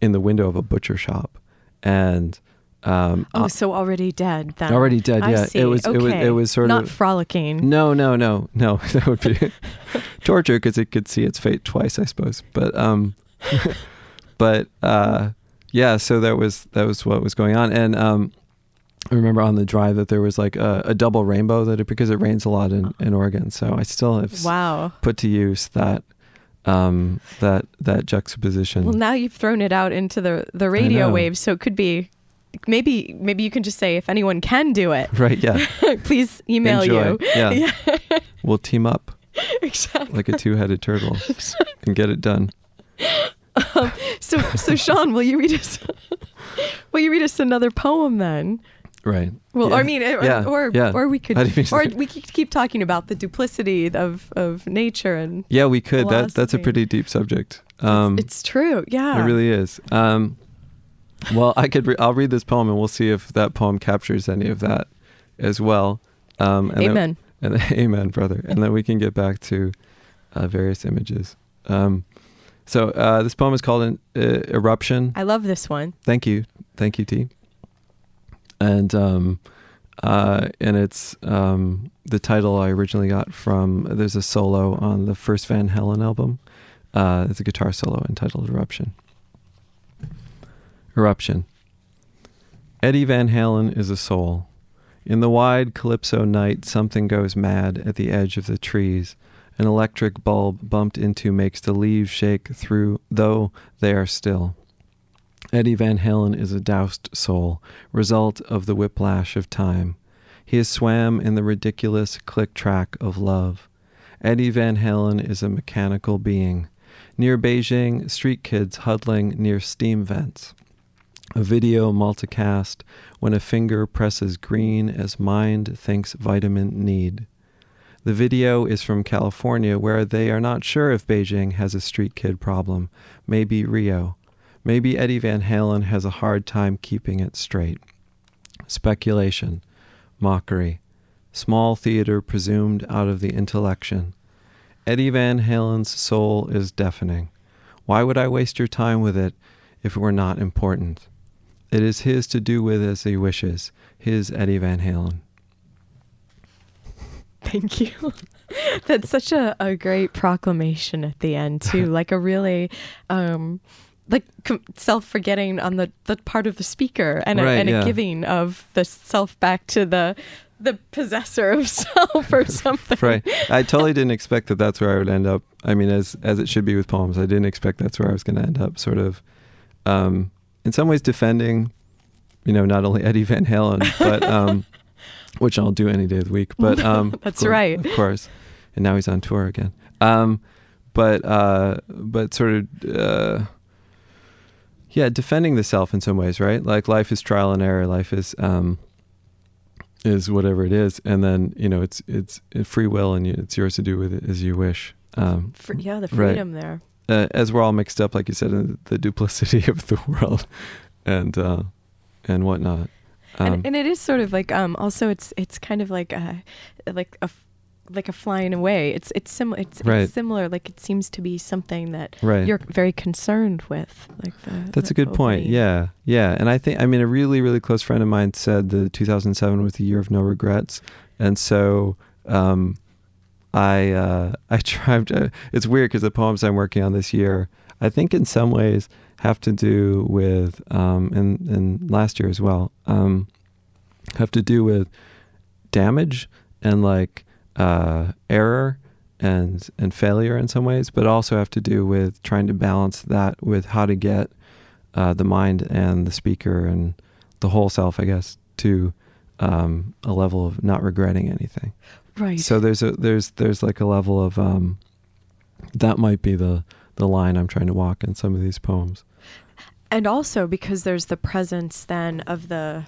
in the window of a butcher shop, and um, Oh, uh, so already dead then. already dead. Yeah, it was it was it was sort not of frolicking. no no no no (laughs) that would be (laughs) torture because it could see its fate twice, I suppose. But um, (laughs) but uh, yeah, so that was that was what was going on, and um, I remember on the drive that there was like a, a double rainbow that it, because it rains a lot in, in Oregon. So I still have Wow. put to use that um, that that juxtaposition. Well, now you've thrown it out into the the radio waves, so it could be. Maybe maybe you can just say if anyone can do it, (laughs) right? Yeah. (laughs) please email Enjoy. you. Yeah. (laughs) We'll team up exactly. like a two-headed turtle and get it done. So so Sean, will you read us? will you read us another poem then? Right. Well, Yeah. I mean, or Yeah. or, Yeah. or we could, How do you mean? or we could keep talking about the duplicity of of nature, and Yeah, we could. That that's a pretty deep subject. Um, it's true. Yeah, It really is. Um, well, I could. Re- I'll read this poem, and we'll see if that poem captures any of that as well. Um, and then- Amen. (laughs) and then, amen, brother. And then we can get back to uh, various images. Um, so uh, this poem is called an uh, eruption. I love this one. Thank you, thank you, T. And um, uh, and it's um, the title I originally got from. There's a solo on the first Van Halen album. Uh, it's a guitar solo entitled "Eruption." Eruption. Eddie Van Halen is a soul. In the wide calypso night, something goes mad at the edge of the trees. An electric bulb bumped into makes the leaves shake through, though they are still. Eddie Van Halen is a doused soul, result of the whiplash of time. He has swam in the ridiculous click track of love. Eddie Van Halen is a mechanical being. Near Beijing, street kids huddling near steam vents. A video multicast when a finger presses green as mind thinks vitamin need. The video is from California where they are not sure if Beijing has a street kid problem. Maybe Rio. Maybe Eddie Van Halen has a hard time keeping it straight. Speculation. Mockery. Small theater presumed out of the intellection. Eddie Van Halen's soul is deafening. Why would I waste your time with it if it were not important? It is his to do with as he wishes. His Eddie Van Halen. Thank you. (laughs) That's such a, a great proclamation at the end too. (laughs) like a really um like self-forgetting on the, the part of the speaker and, a, Right, and yeah. a giving of the self back to the the possessor of (laughs) self or something. Right. I totally didn't expect that that's where I would end up. I mean, as as it should be with poems, I didn't expect that's where I was going to end up. Sort of, um, in some ways, defending, you know, not only Eddie Van Halen, but (laughs) um, which I'll do any day of the week. But (laughs) um, of That's right. of course. And now he's on tour again. Um, but uh, but sort of. Uh, yeah, defending the self in some ways, right? Like life is trial and error. Life is um, is whatever it is, and then you know it's it's free will, and it's yours to do with it as you wish. Um, yeah, the Right. freedom there. Uh, as we're all mixed up, like you said, in the duplicity (laughs) of the world, and uh, and whatnot. Um, and, and it is sort of like um also it's it's kind of like a like a like a flying away it's it's similar it's, Right. it's similar like it seems to be something that Right. you're very concerned with like the That's the a good point. Yeah, yeah, and I think I mean a really really close friend of mine said the 2007 was the year of no regrets, and so um, I uh, (laughs) I tried. To, it's weird because the poems I'm working on this year, I think in some ways have to do with um, and and last year as well um, have to do with damage and like uh, error and and failure in some ways, but also have to do with trying to balance that with how to get uh, the mind and the speaker and the whole self, I guess, to um, a level of not regretting anything. Right. So there's a there's there's like a level of um, that might be the the line I'm trying to walk in some of these poems. and also because there's the presence then of the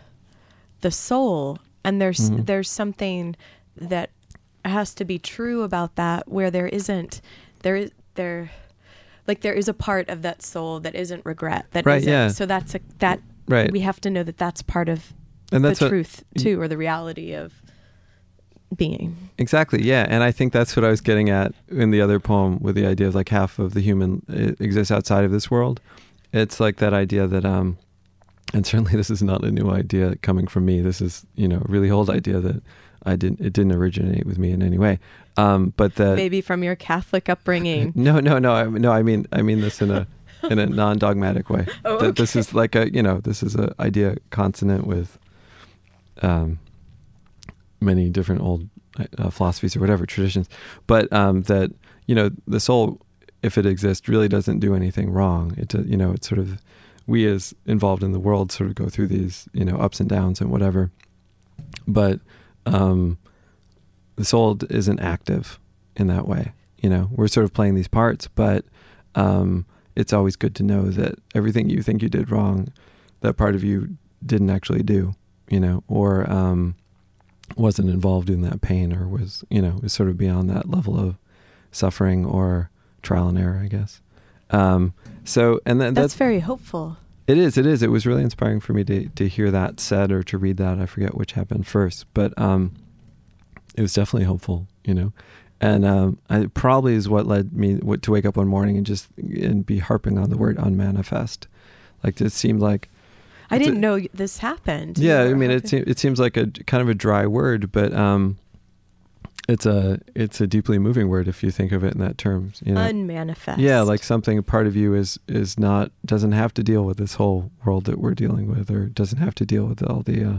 the soul and there's Mhm. there's something that has to be true about that where there isn't there is there like there is a part of that soul that isn't regret that Right, isn't- yeah. so that's a that Right. we have to know that that's part of And that's the what- truth too or the reality of being Exactly. Yeah, and I think that's what I was getting at in the other poem with the idea of like half of the human exists outside of this world. It's like that idea that um and certainly this is not a new idea coming from me. This is, you know, a really old idea that I didn't it didn't originate with me in any way. Um but that maybe from your catholic upbringing (laughs) No, no, no. I, no, I mean I mean this in a (laughs) in a non-dogmatic way. Oh, that this is like a, you know, this is a idea consonant with um many different old uh, philosophies or whatever traditions, but um, that you know the soul, if it exists, really doesn't do anything wrong. It uh, you know it's sort of we as involved in the world sort of go through these you know ups and downs and whatever, but um, the soul isn't active in that way. You know we're sort of playing these parts, but um, it's always good to know that everything you think you did wrong, that part of you didn't actually do. You know, or um, wasn't involved in that pain or was you know was sort of beyond that level of suffering or trial and error i guess. Um so and then that's that's, very hopeful. It is it is. It was really inspiring for me to to hear that said or to read that. I forget which happened first but um it was definitely hopeful you know? And um I, probably is what led me to wake up one morning and just and be harping on the word unmanifest. Like it seemed like i didn't know this happened yeah, I mean, it it seems like a kind of a dry word, but um, it's a it's a deeply moving word if you think of it in that terms. You know, unmanifest yeah, like something a part of you is is not doesn't have to deal with this whole world that we're dealing with, or doesn't have to deal with all the uh,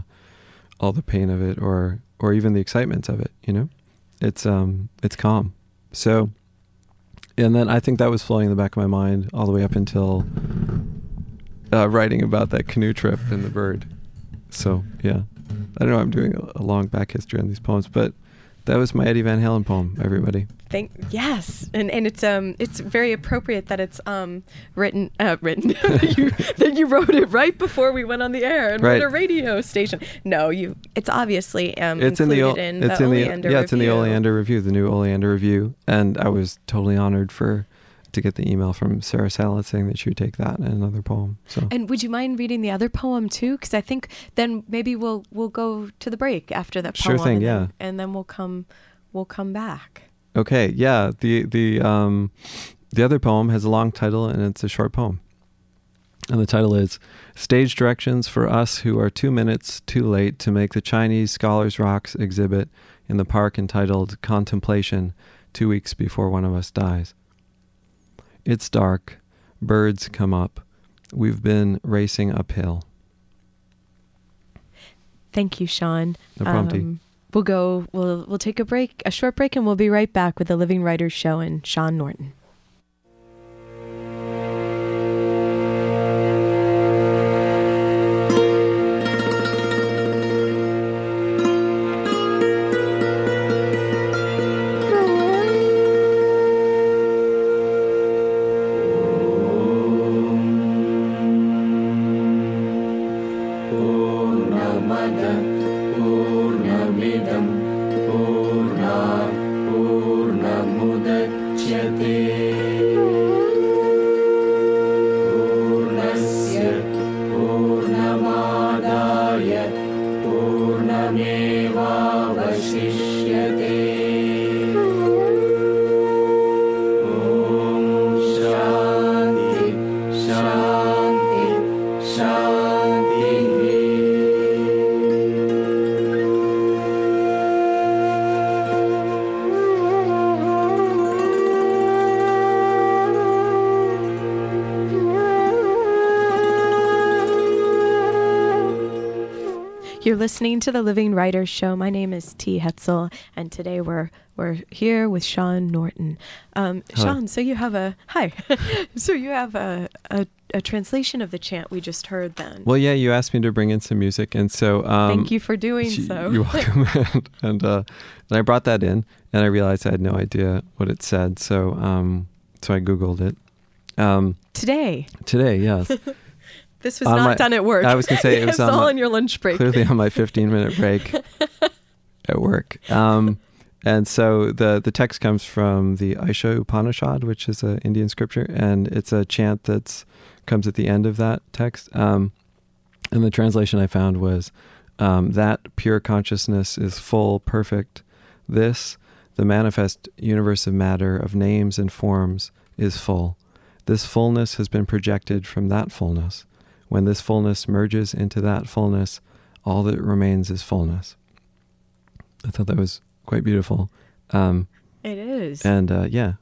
all the pain of it, or or even the excitements of it. You know, it's um it's calm. So, and then I think that was flowing in the back of my mind all the way up until uh, writing about that canoe trip and the bird. So yeah, I don't know. I'm doing a, a long back history on these poems, but that was my Eddie Van Halen poem. Everybody. Thank yes, and and it's um it's very appropriate that it's um written uh written (laughs) that you (laughs) that you wrote it right before we went on the air and Right. we're at a radio station. No, you it's obviously um it's in the O- in it's the in the yeah it's in the Oleander review the new Oleander review and I was totally honored for to get the email from Sarah Salad saying that she would take that and another poem so And would you mind reading the other poem too? Because I think then maybe we'll we'll go to the break after that Sure poem. thing, and yeah. Then, and then we'll come we'll come back. okay yeah the the um the other poem has a long title and it's a short poem and the title is Stage Directions for Us Who Are Two Minutes Too Late to Make the Chinese Scholars Rocks exhibit in the park entitled Contemplation two weeks before one of us dies. It's dark. Birds come up. We've been racing uphill. Thank you, Sean. No problem, Um, we'll go. We'll we'll take a break, a short break, and we'll be right back with the Living Writers Show and Sean Norton. Listening to the Living Writers Show. My name is T. Hetzel, and today we're we're here with Sean Norton. Um, Sean, so you have a hi. (laughs) so you have a, a a translation of the chant we just heard. Then, Well, yeah, you asked me to bring in some music, and so um, thank you for doing so. You're welcome. (laughs) and and, uh, and I brought that in, and I realized I had no idea what it said, so um, so I googled it. Um, today, today, yes, (laughs) this was On not my- done at work. I was gonna say it (laughs) was on all my- on your lunch break. clearly on my 15 minute (laughs) break at work. Um, and so the the text comes from the Isha Upanishad, which is an Indian scripture, and it's a chant that's comes at the end of that text. Um, and the translation I found was um, that pure consciousness is full, perfect. This, the manifest universe of matter, of names and forms, is full. This fullness has been projected from that fullness. When this fullness merges into that fullness, all that remains is fullness. I thought that was quite beautiful. Um, it is. and uh, yeah,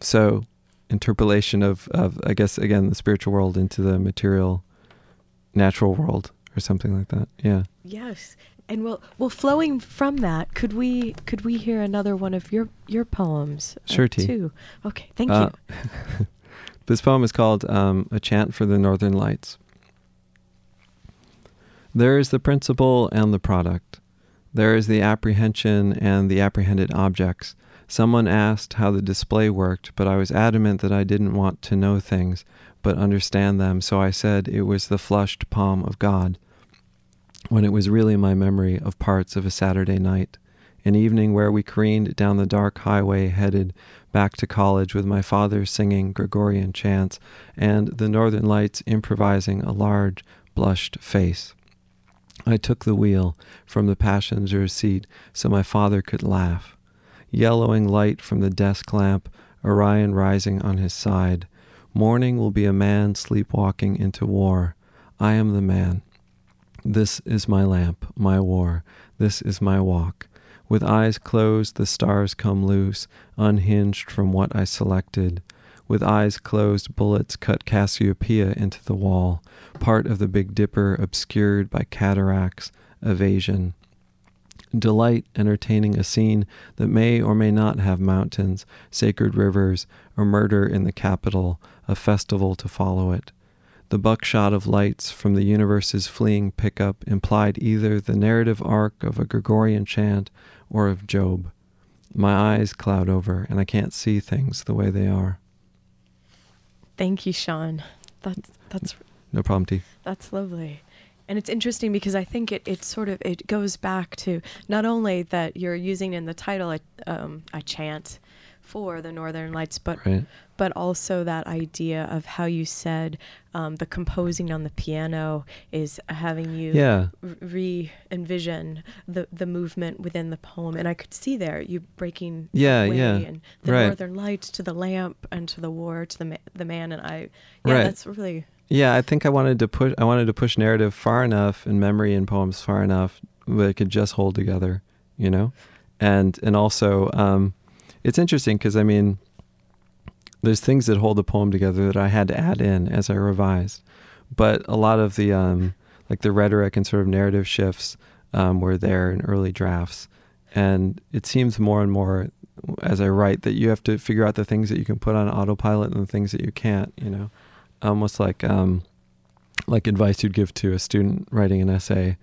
so interpolation of, of, I guess, again, the spiritual world into the material, natural world or something like that. Yeah. Yes. And well, well, flowing from that, could we could we hear another one of your your poems? uh, Sure, T. Too. Okay. Thank Uh, you. (laughs) This poem is called um, A Chant for the Northern Lights. There is the principle and the product. There is the apprehension and the apprehended objects. Someone asked how the display worked, but I was adamant that I didn't want to know things, but understand them, so I said it was the flushed palm of God, when it was really my memory of parts of a Saturday night, an evening where we careened down the dark highway headed back to college with my father singing Gregorian chants and the Northern Lights improvising a large, blushed face. I took the wheel from the passenger seat so my father could laugh. Yellowing light from the desk lamp, Orion rising on his side. Morning will be a man sleepwalking into war. I am the man. This is my lamp, my war. This is my walk. With eyes closed, the stars come loose, unhinged from what I selected. With eyes closed, bullets cut Cassiopeia into the wall, part of the Big Dipper obscured by cataracts, evasion. Delight entertaining a scene that may or may not have mountains, sacred rivers, or murder in the capital, a festival to follow it. The buckshot of lights from the universe's fleeing pickup implied either the narrative arc of a Gregorian chant or of Job. My eyes cloud over, and I can't see things the way they are. Thank you, Sean. That's that's No problem, T. That's lovely. And it's interesting because I think it, it sort of it goes back to not only that you're using in the title a, um, a chant for the Northern Lights, but Right. But also that idea of how you said um, the composing on the piano is having you Yeah. re envision the the movement within the poem, and I could see there you breaking Yeah, away yeah. and the Right. Northern Lights to the lamp and to the war to the ma- the man, and I yeah Right. that's really Yeah, I think I wanted to push. I wanted to push narrative far enough and memory and poems far enough that it could just hold together, you know, and and also um, it's interesting because I mean, there's things that hold the poem together that I had to add in as I revised, but a lot of the um, like the rhetoric and sort of narrative shifts um, were there in early drafts, and it seems more and more as I write that you have to figure out the things that you can put on autopilot and the things that you can't, you know? Almost like um, like advice you'd give to a student writing an essay,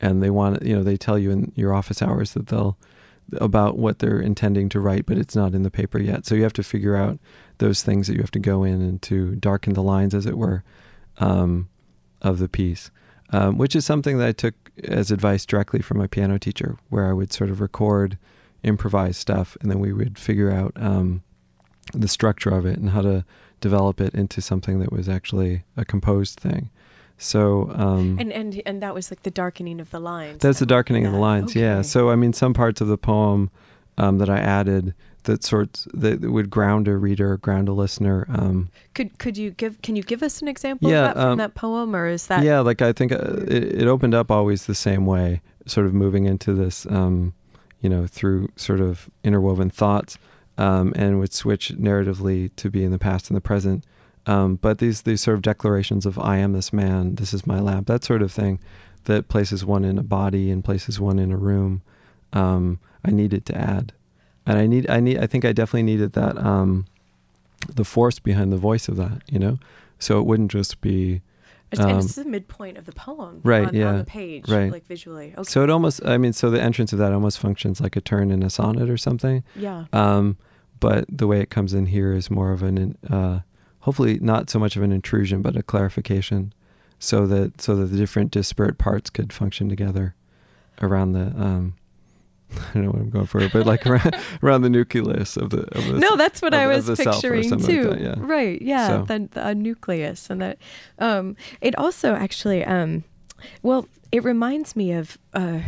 and they want you know they tell you in your office hours that they'll about what they're intending to write, but it's not in the paper yet. So you have to figure out those things that you have to go in and to darken the lines, as it were, um, of the piece. Um, which is something that I took as advice directly from my piano teacher, where I would sort of record improvised stuff, and then we would figure out um, the structure of it and how to develop it into something that was actually a composed thing. So um, And and and that was like the darkening of the lines. that's the darkening of the that- lines. Yeah. So I mean, some parts of the poem um, that I added that sorts that would ground a reader, ground a listener. Um, could could you give can you give us an example Yeah, of that from um, that poem or is that yeah, like I think uh, it, it opened up always the same way, sort of moving into this, um, you know, through sort of interwoven thoughts, um, and would switch narratively to be in the past and the present. Um, but these these sort of declarations of "I am this man," "This is my lab, that sort of thing, that places one in a body and places one in a room. Um, I needed to add, and I need I need I think I definitely needed that um, the force behind the voice of that, you know, so it wouldn't just be. It's, and Um, it's the midpoint of the poem, right, On, yeah, on the page, right. like visually. Okay. So it almost, I mean, so the entrance of that almost functions like a turn in a sonnet or something. yeah. Um, but the way it comes in here is more of an, uh, hopefully not so much of an intrusion, but a clarification, so that so that the different disparate parts could function together around the. Um, I don't know what I'm going for, but like (laughs) around, around the nucleus of the. Of the no, that's what of- I was the self or picturing too. like that, yeah. Right? Yeah, So- the, the a nucleus, and that. Um, it also actually, um, well, it reminds me of uh,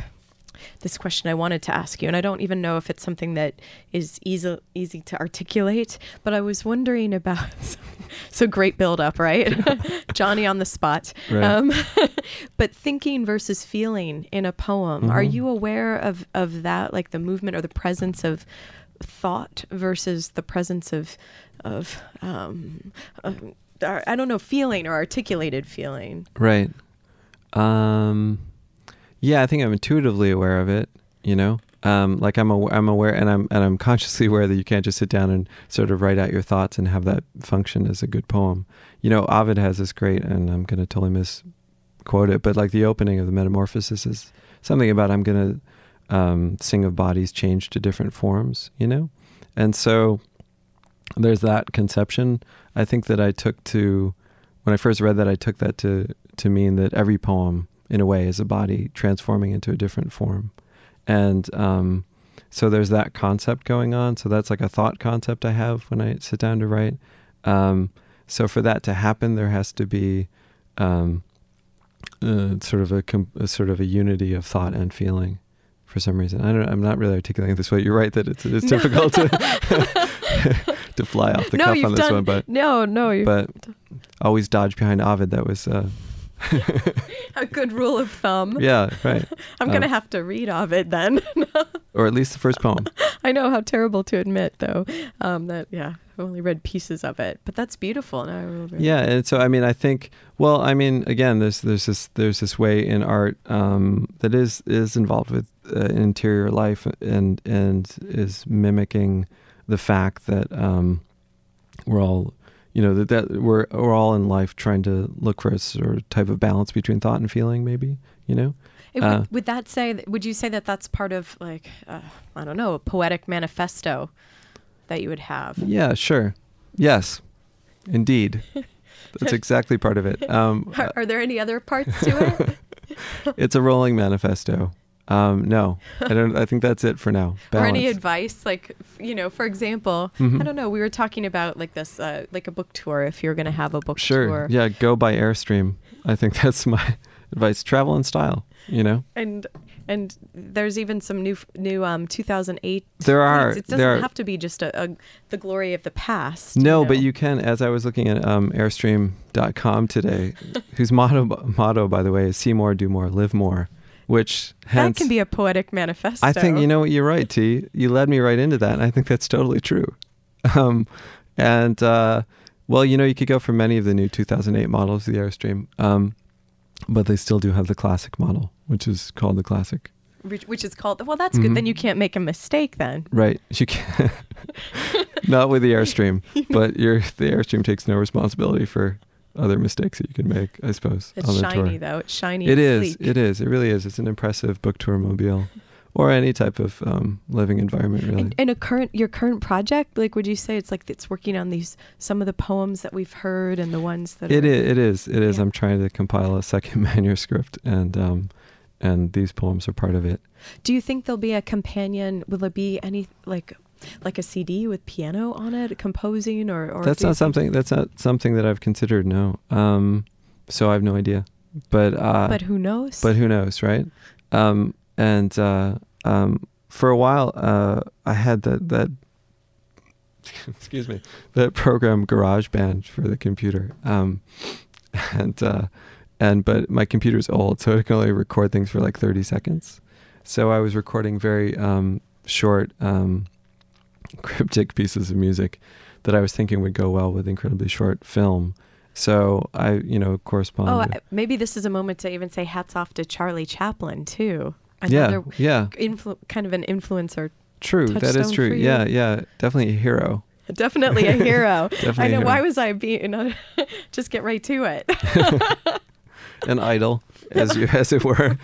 this question I wanted to ask you, and I don't even know if it's something that is easy easy to articulate. But I was wondering about. (laughs) so great build up, right? (laughs) Johnny on the spot. Right. Um, (laughs) but thinking versus feeling in a poem, are Mm-hmm. you aware of of that, like the movement or the presence of thought versus the presence of of um, uh, I don't know feeling or articulated feeling. Right. Um, yeah, I think I'm intuitively aware of it. You know, um, like I'm aw- I'm aware, and I'm and I'm consciously aware that you can't just sit down and sort of write out your thoughts and have that function as a good poem. You know, Ovid has this great, and I'm going to totally misquote it, but like the opening of the Metamorphosis is something about I'm going to um, sing of bodies changed to different forms. You know, and so there's that conception. I think that I took to when I first read that, I took that to to mean that every poem, in a way, is a body transforming into a different form, and um, so there's that concept going on. So that's like a thought concept I have when I sit down to write. Um, so for that to happen, there has to be um, uh, sort of a, com- a sort of a unity of thought and feeling. For some reason, I don't. I'm not really articulating this way. You're right that it's it's (laughs) difficult to (laughs) (laughs) to fly off the no, cuff on this done one, but no, no, you but always dodge behind Ovid. That was, uh, (laughs) a good rule of thumb. yeah, right. (laughs) I'm gonna um, have to read Ovid then. (laughs) Or at least the first poem. I know how terrible to admit, though, um, that yeah, I've only read pieces of it, but that's beautiful. No, read Yeah, and so I mean, I think. Well, I mean, again, there's there's this there's this way in art um, that is is involved with uh, interior life and and is mimicking the fact that um, we're all. You know that, that we're we're all in life trying to look for a sort of type of balance between thought and feeling, maybe. You know, It- Uh, would, would that say? Would you say that that's part of like uh, I don't know a poetic manifesto that you would have? Yeah, sure. Yes, indeed. That's (laughs) exactly part of it. Um, Are, are there any other parts to it? (laughs) it's a rolling manifesto. Um, no, I don't. I think that's it for now. (laughs) or any advice like you know for example Mhm. i don't know we were talking about like this uh, like a book tour if you're going to have a book Sure. tour Yeah, go by Airstream. I think (laughs) that's my advice. Travel in style. You know, and and there's even some new new um 2008 There are- it doesn't are- have to be just a, a the glory of the past no, know? but you can. As I was looking at um, Airstream.com today, (laughs) whose motto motto, by the way, is "See more, do more, live more," which that can be a poetic manifesto I think you know what you're right, T. You led me right into that, and I think that's totally true. (laughs) Um, and uh, well, you know, you could go for many of the new 2008 models of the Airstream, um, but they still do have the classic model, which is called the classic. which, which is called well that's good Mhm. then you can't make a mistake then Right? You can not (laughs) (laughs) not with the Airstream, but your the Airstream takes no responsibility for other mistakes that you can make. I suppose it's on shiny tour. though it's shiny It and is. sleek. It is. It really is. It's an impressive book tour mobile, (laughs) or any type of um, living environment. Really. And, and a current your current project, like would you say it's like it's working on these some of the poems that we've heard and the ones that It are, is. It is. It is. Yeah. I'm trying to compile a second (laughs) manuscript, and um, and these poems are part of it. Do you think there'll be a companion? Will there be any like like a CD with piano on it, composing or? or that's not something. That's not something that I've considered. No. Um, so I have no idea. But uh, But who knows? but who knows, right? Um, and uh, um, for a while, uh, I had that that (laughs) excuse me that program GarageBand for the computer, um, and uh, and but my computer's old, so it can only record things for like thirty seconds. So I was recording very um, short, um, (laughs) cryptic pieces of music that I was thinking would go well with incredibly short film. So I, you know, correspond. Oh, with- maybe this is a moment to even say hats off to Charlie Chaplin too. yeah, Another yeah, influ- kind of an influencer. true. That is true. Yeah, yeah, definitely a hero. (laughs) Definitely a hero. (laughs) Definitely I know. hero. Why was I being? just get right to it. An idol, as you, as it were.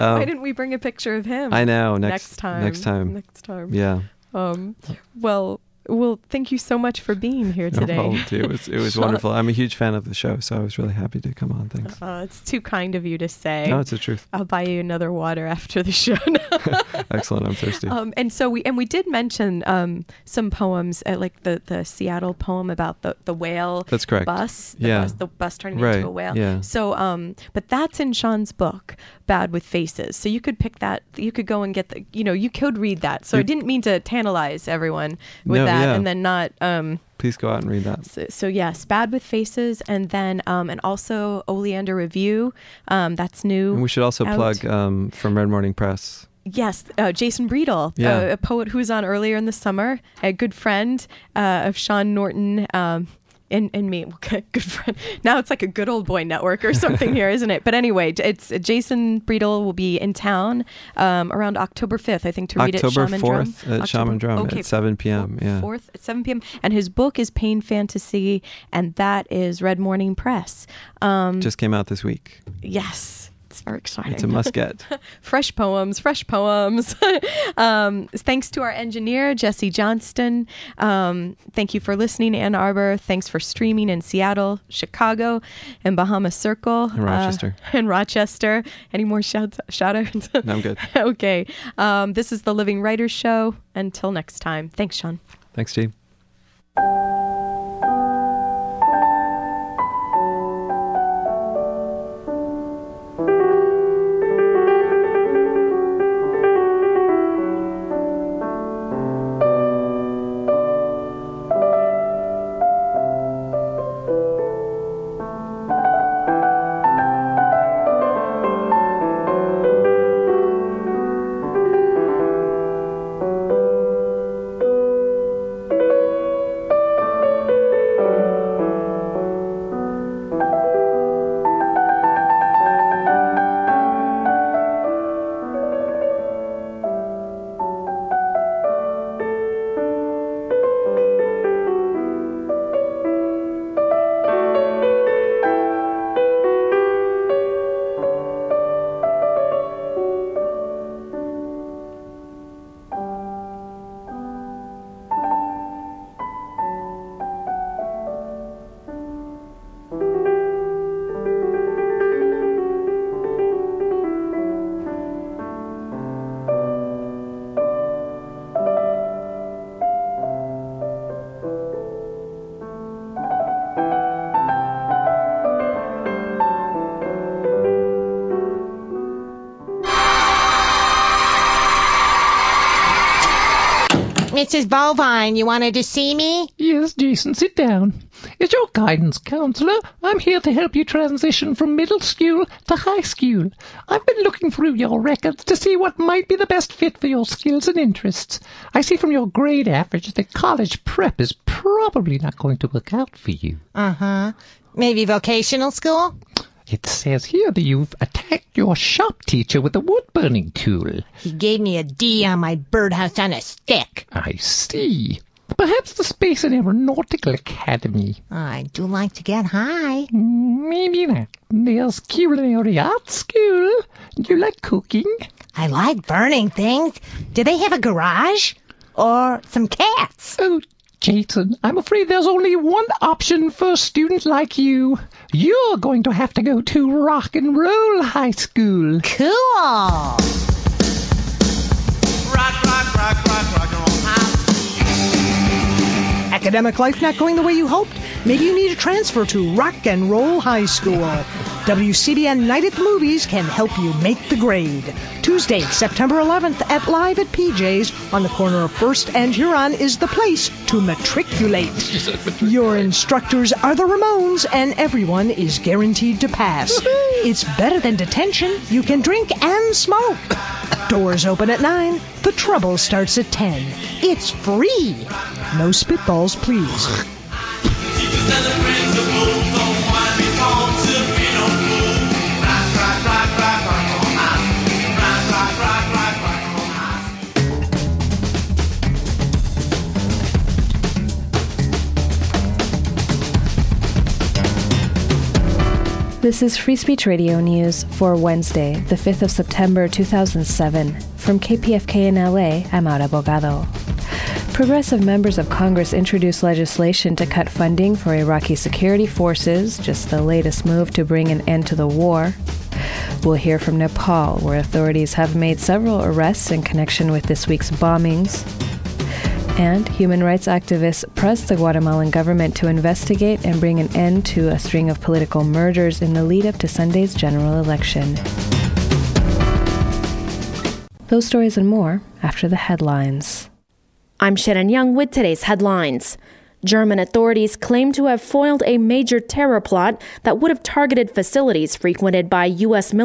Um, Why didn't we bring a picture of him? I know. Next, Next time. Next time. Next time. Yeah. Um. Well. Well. Thank you so much for being here today. No problem. It was it was (laughs) wonderful. I'm a huge fan of the show, so I was really happy to come on. Thanks. Uh, it's too kind of you to say. No, it's the truth. I'll buy you another water after the show. (laughs) (laughs) Excellent. I'm thirsty. Um, and so we and we did mention um, some poems, uh, like the, the Seattle poem about the, the whale. That's correct. Bus. The Yeah. Bus, the bus turning Right, into a whale. yeah. So, um, but that's in Sean's book, Bad with Faces. So you could pick that. You could go and get the. You know, you could read that. So I didn't mean to tantalize everyone with No, that, yeah. and then not. Um, Please go out and read that. so, so yes, Bad with Faces, and then um, and also Oleander Review. Um, that's new. And we should also out. plug um, from Red Morning Press. Yes, uh, Jason Bredle, Yeah. uh, a poet who was on earlier in the summer, a good friend uh, of Sean Norton. Um, and, and me, (laughs) good friend. Now it's like a good old boy network or something here, (laughs) isn't it? But anyway, it's Jason Bredle will be in town um, around October 5th, I think, to read October at Shaman Drum. 4th at Shaman Drum at 7 p.m., yeah. 4th at 7 p.m. And his book is Pain Fantasy, and that is Red Morning Press. Um, Just came out this week. yes, it's very exciting. It's a must get. (laughs) fresh poems, fresh poems. (laughs) um, thanks to our engineer, Jesse Johnston. Um, thank you for listening, Ann Arbor. Thanks for streaming in Seattle, Chicago, and Bahama Circle. And Rochester. (laughs) Uh, and Rochester. Any more shouts, shout outs? No, I'm good. okay. Um, this is the Living Writers Show. Until next time. Thanks, Sean. Thanks, Steve. Mrs. Bovine, you wanted to see me? Yes, Jason, sit down. As your guidance counselor, I'm here to help you transition from middle school to high school. I've been looking through your records to see what might be the best fit for your skills and interests. I see from your grade average that college prep is probably not going to work out for you. Uh huh. Maybe vocational school? It says here that you've attacked your shop teacher with a wood burning tool. He gave me a D on my birdhouse on a stick. I see. Perhaps the Space and Aeronautical Academy. I do like to get high. Maybe not. There's Culinary Arts School. Do you like cooking? I like burning things. Do they have a garage? Or some cats? Oh, Jason, I'm afraid there's only one option for a student like you. You're going to have to go to Rock and Roll High School. Cool. Rock, rock, rock, Academic life not going the way you hoped? Maybe you need a transfer to Rock and Roll High School. WCBN Night at the Movies can help you make the grade. Tuesday, September 11th at Live at PJ's on the corner of First and Huron is the place to matriculate. Your instructors are the Ramones and everyone is guaranteed to pass. It's better than detention. You can drink and smoke. Doors open at 9. The trouble starts at 10. It's free. No spitballs, please. This is Free Speech Radio News for Wednesday, the 5th of September 2007. From KPFK in LA, I'm Aura Bogado. Progressive members of Congress introduced legislation to cut funding for Iraqi security forces, just the latest move to bring an end to the war. We'll hear from Nepal, where authorities have made several arrests in connection with this week's bombings. And human rights activists pressed the Guatemalan government to investigate and bring an end to a string of political murders in the lead up to Sunday's general election. Those stories and more after the headlines. I'm Shannon Young with today's headlines. German authorities claim to have foiled a major terror plot that would have targeted facilities frequented by U.S. military.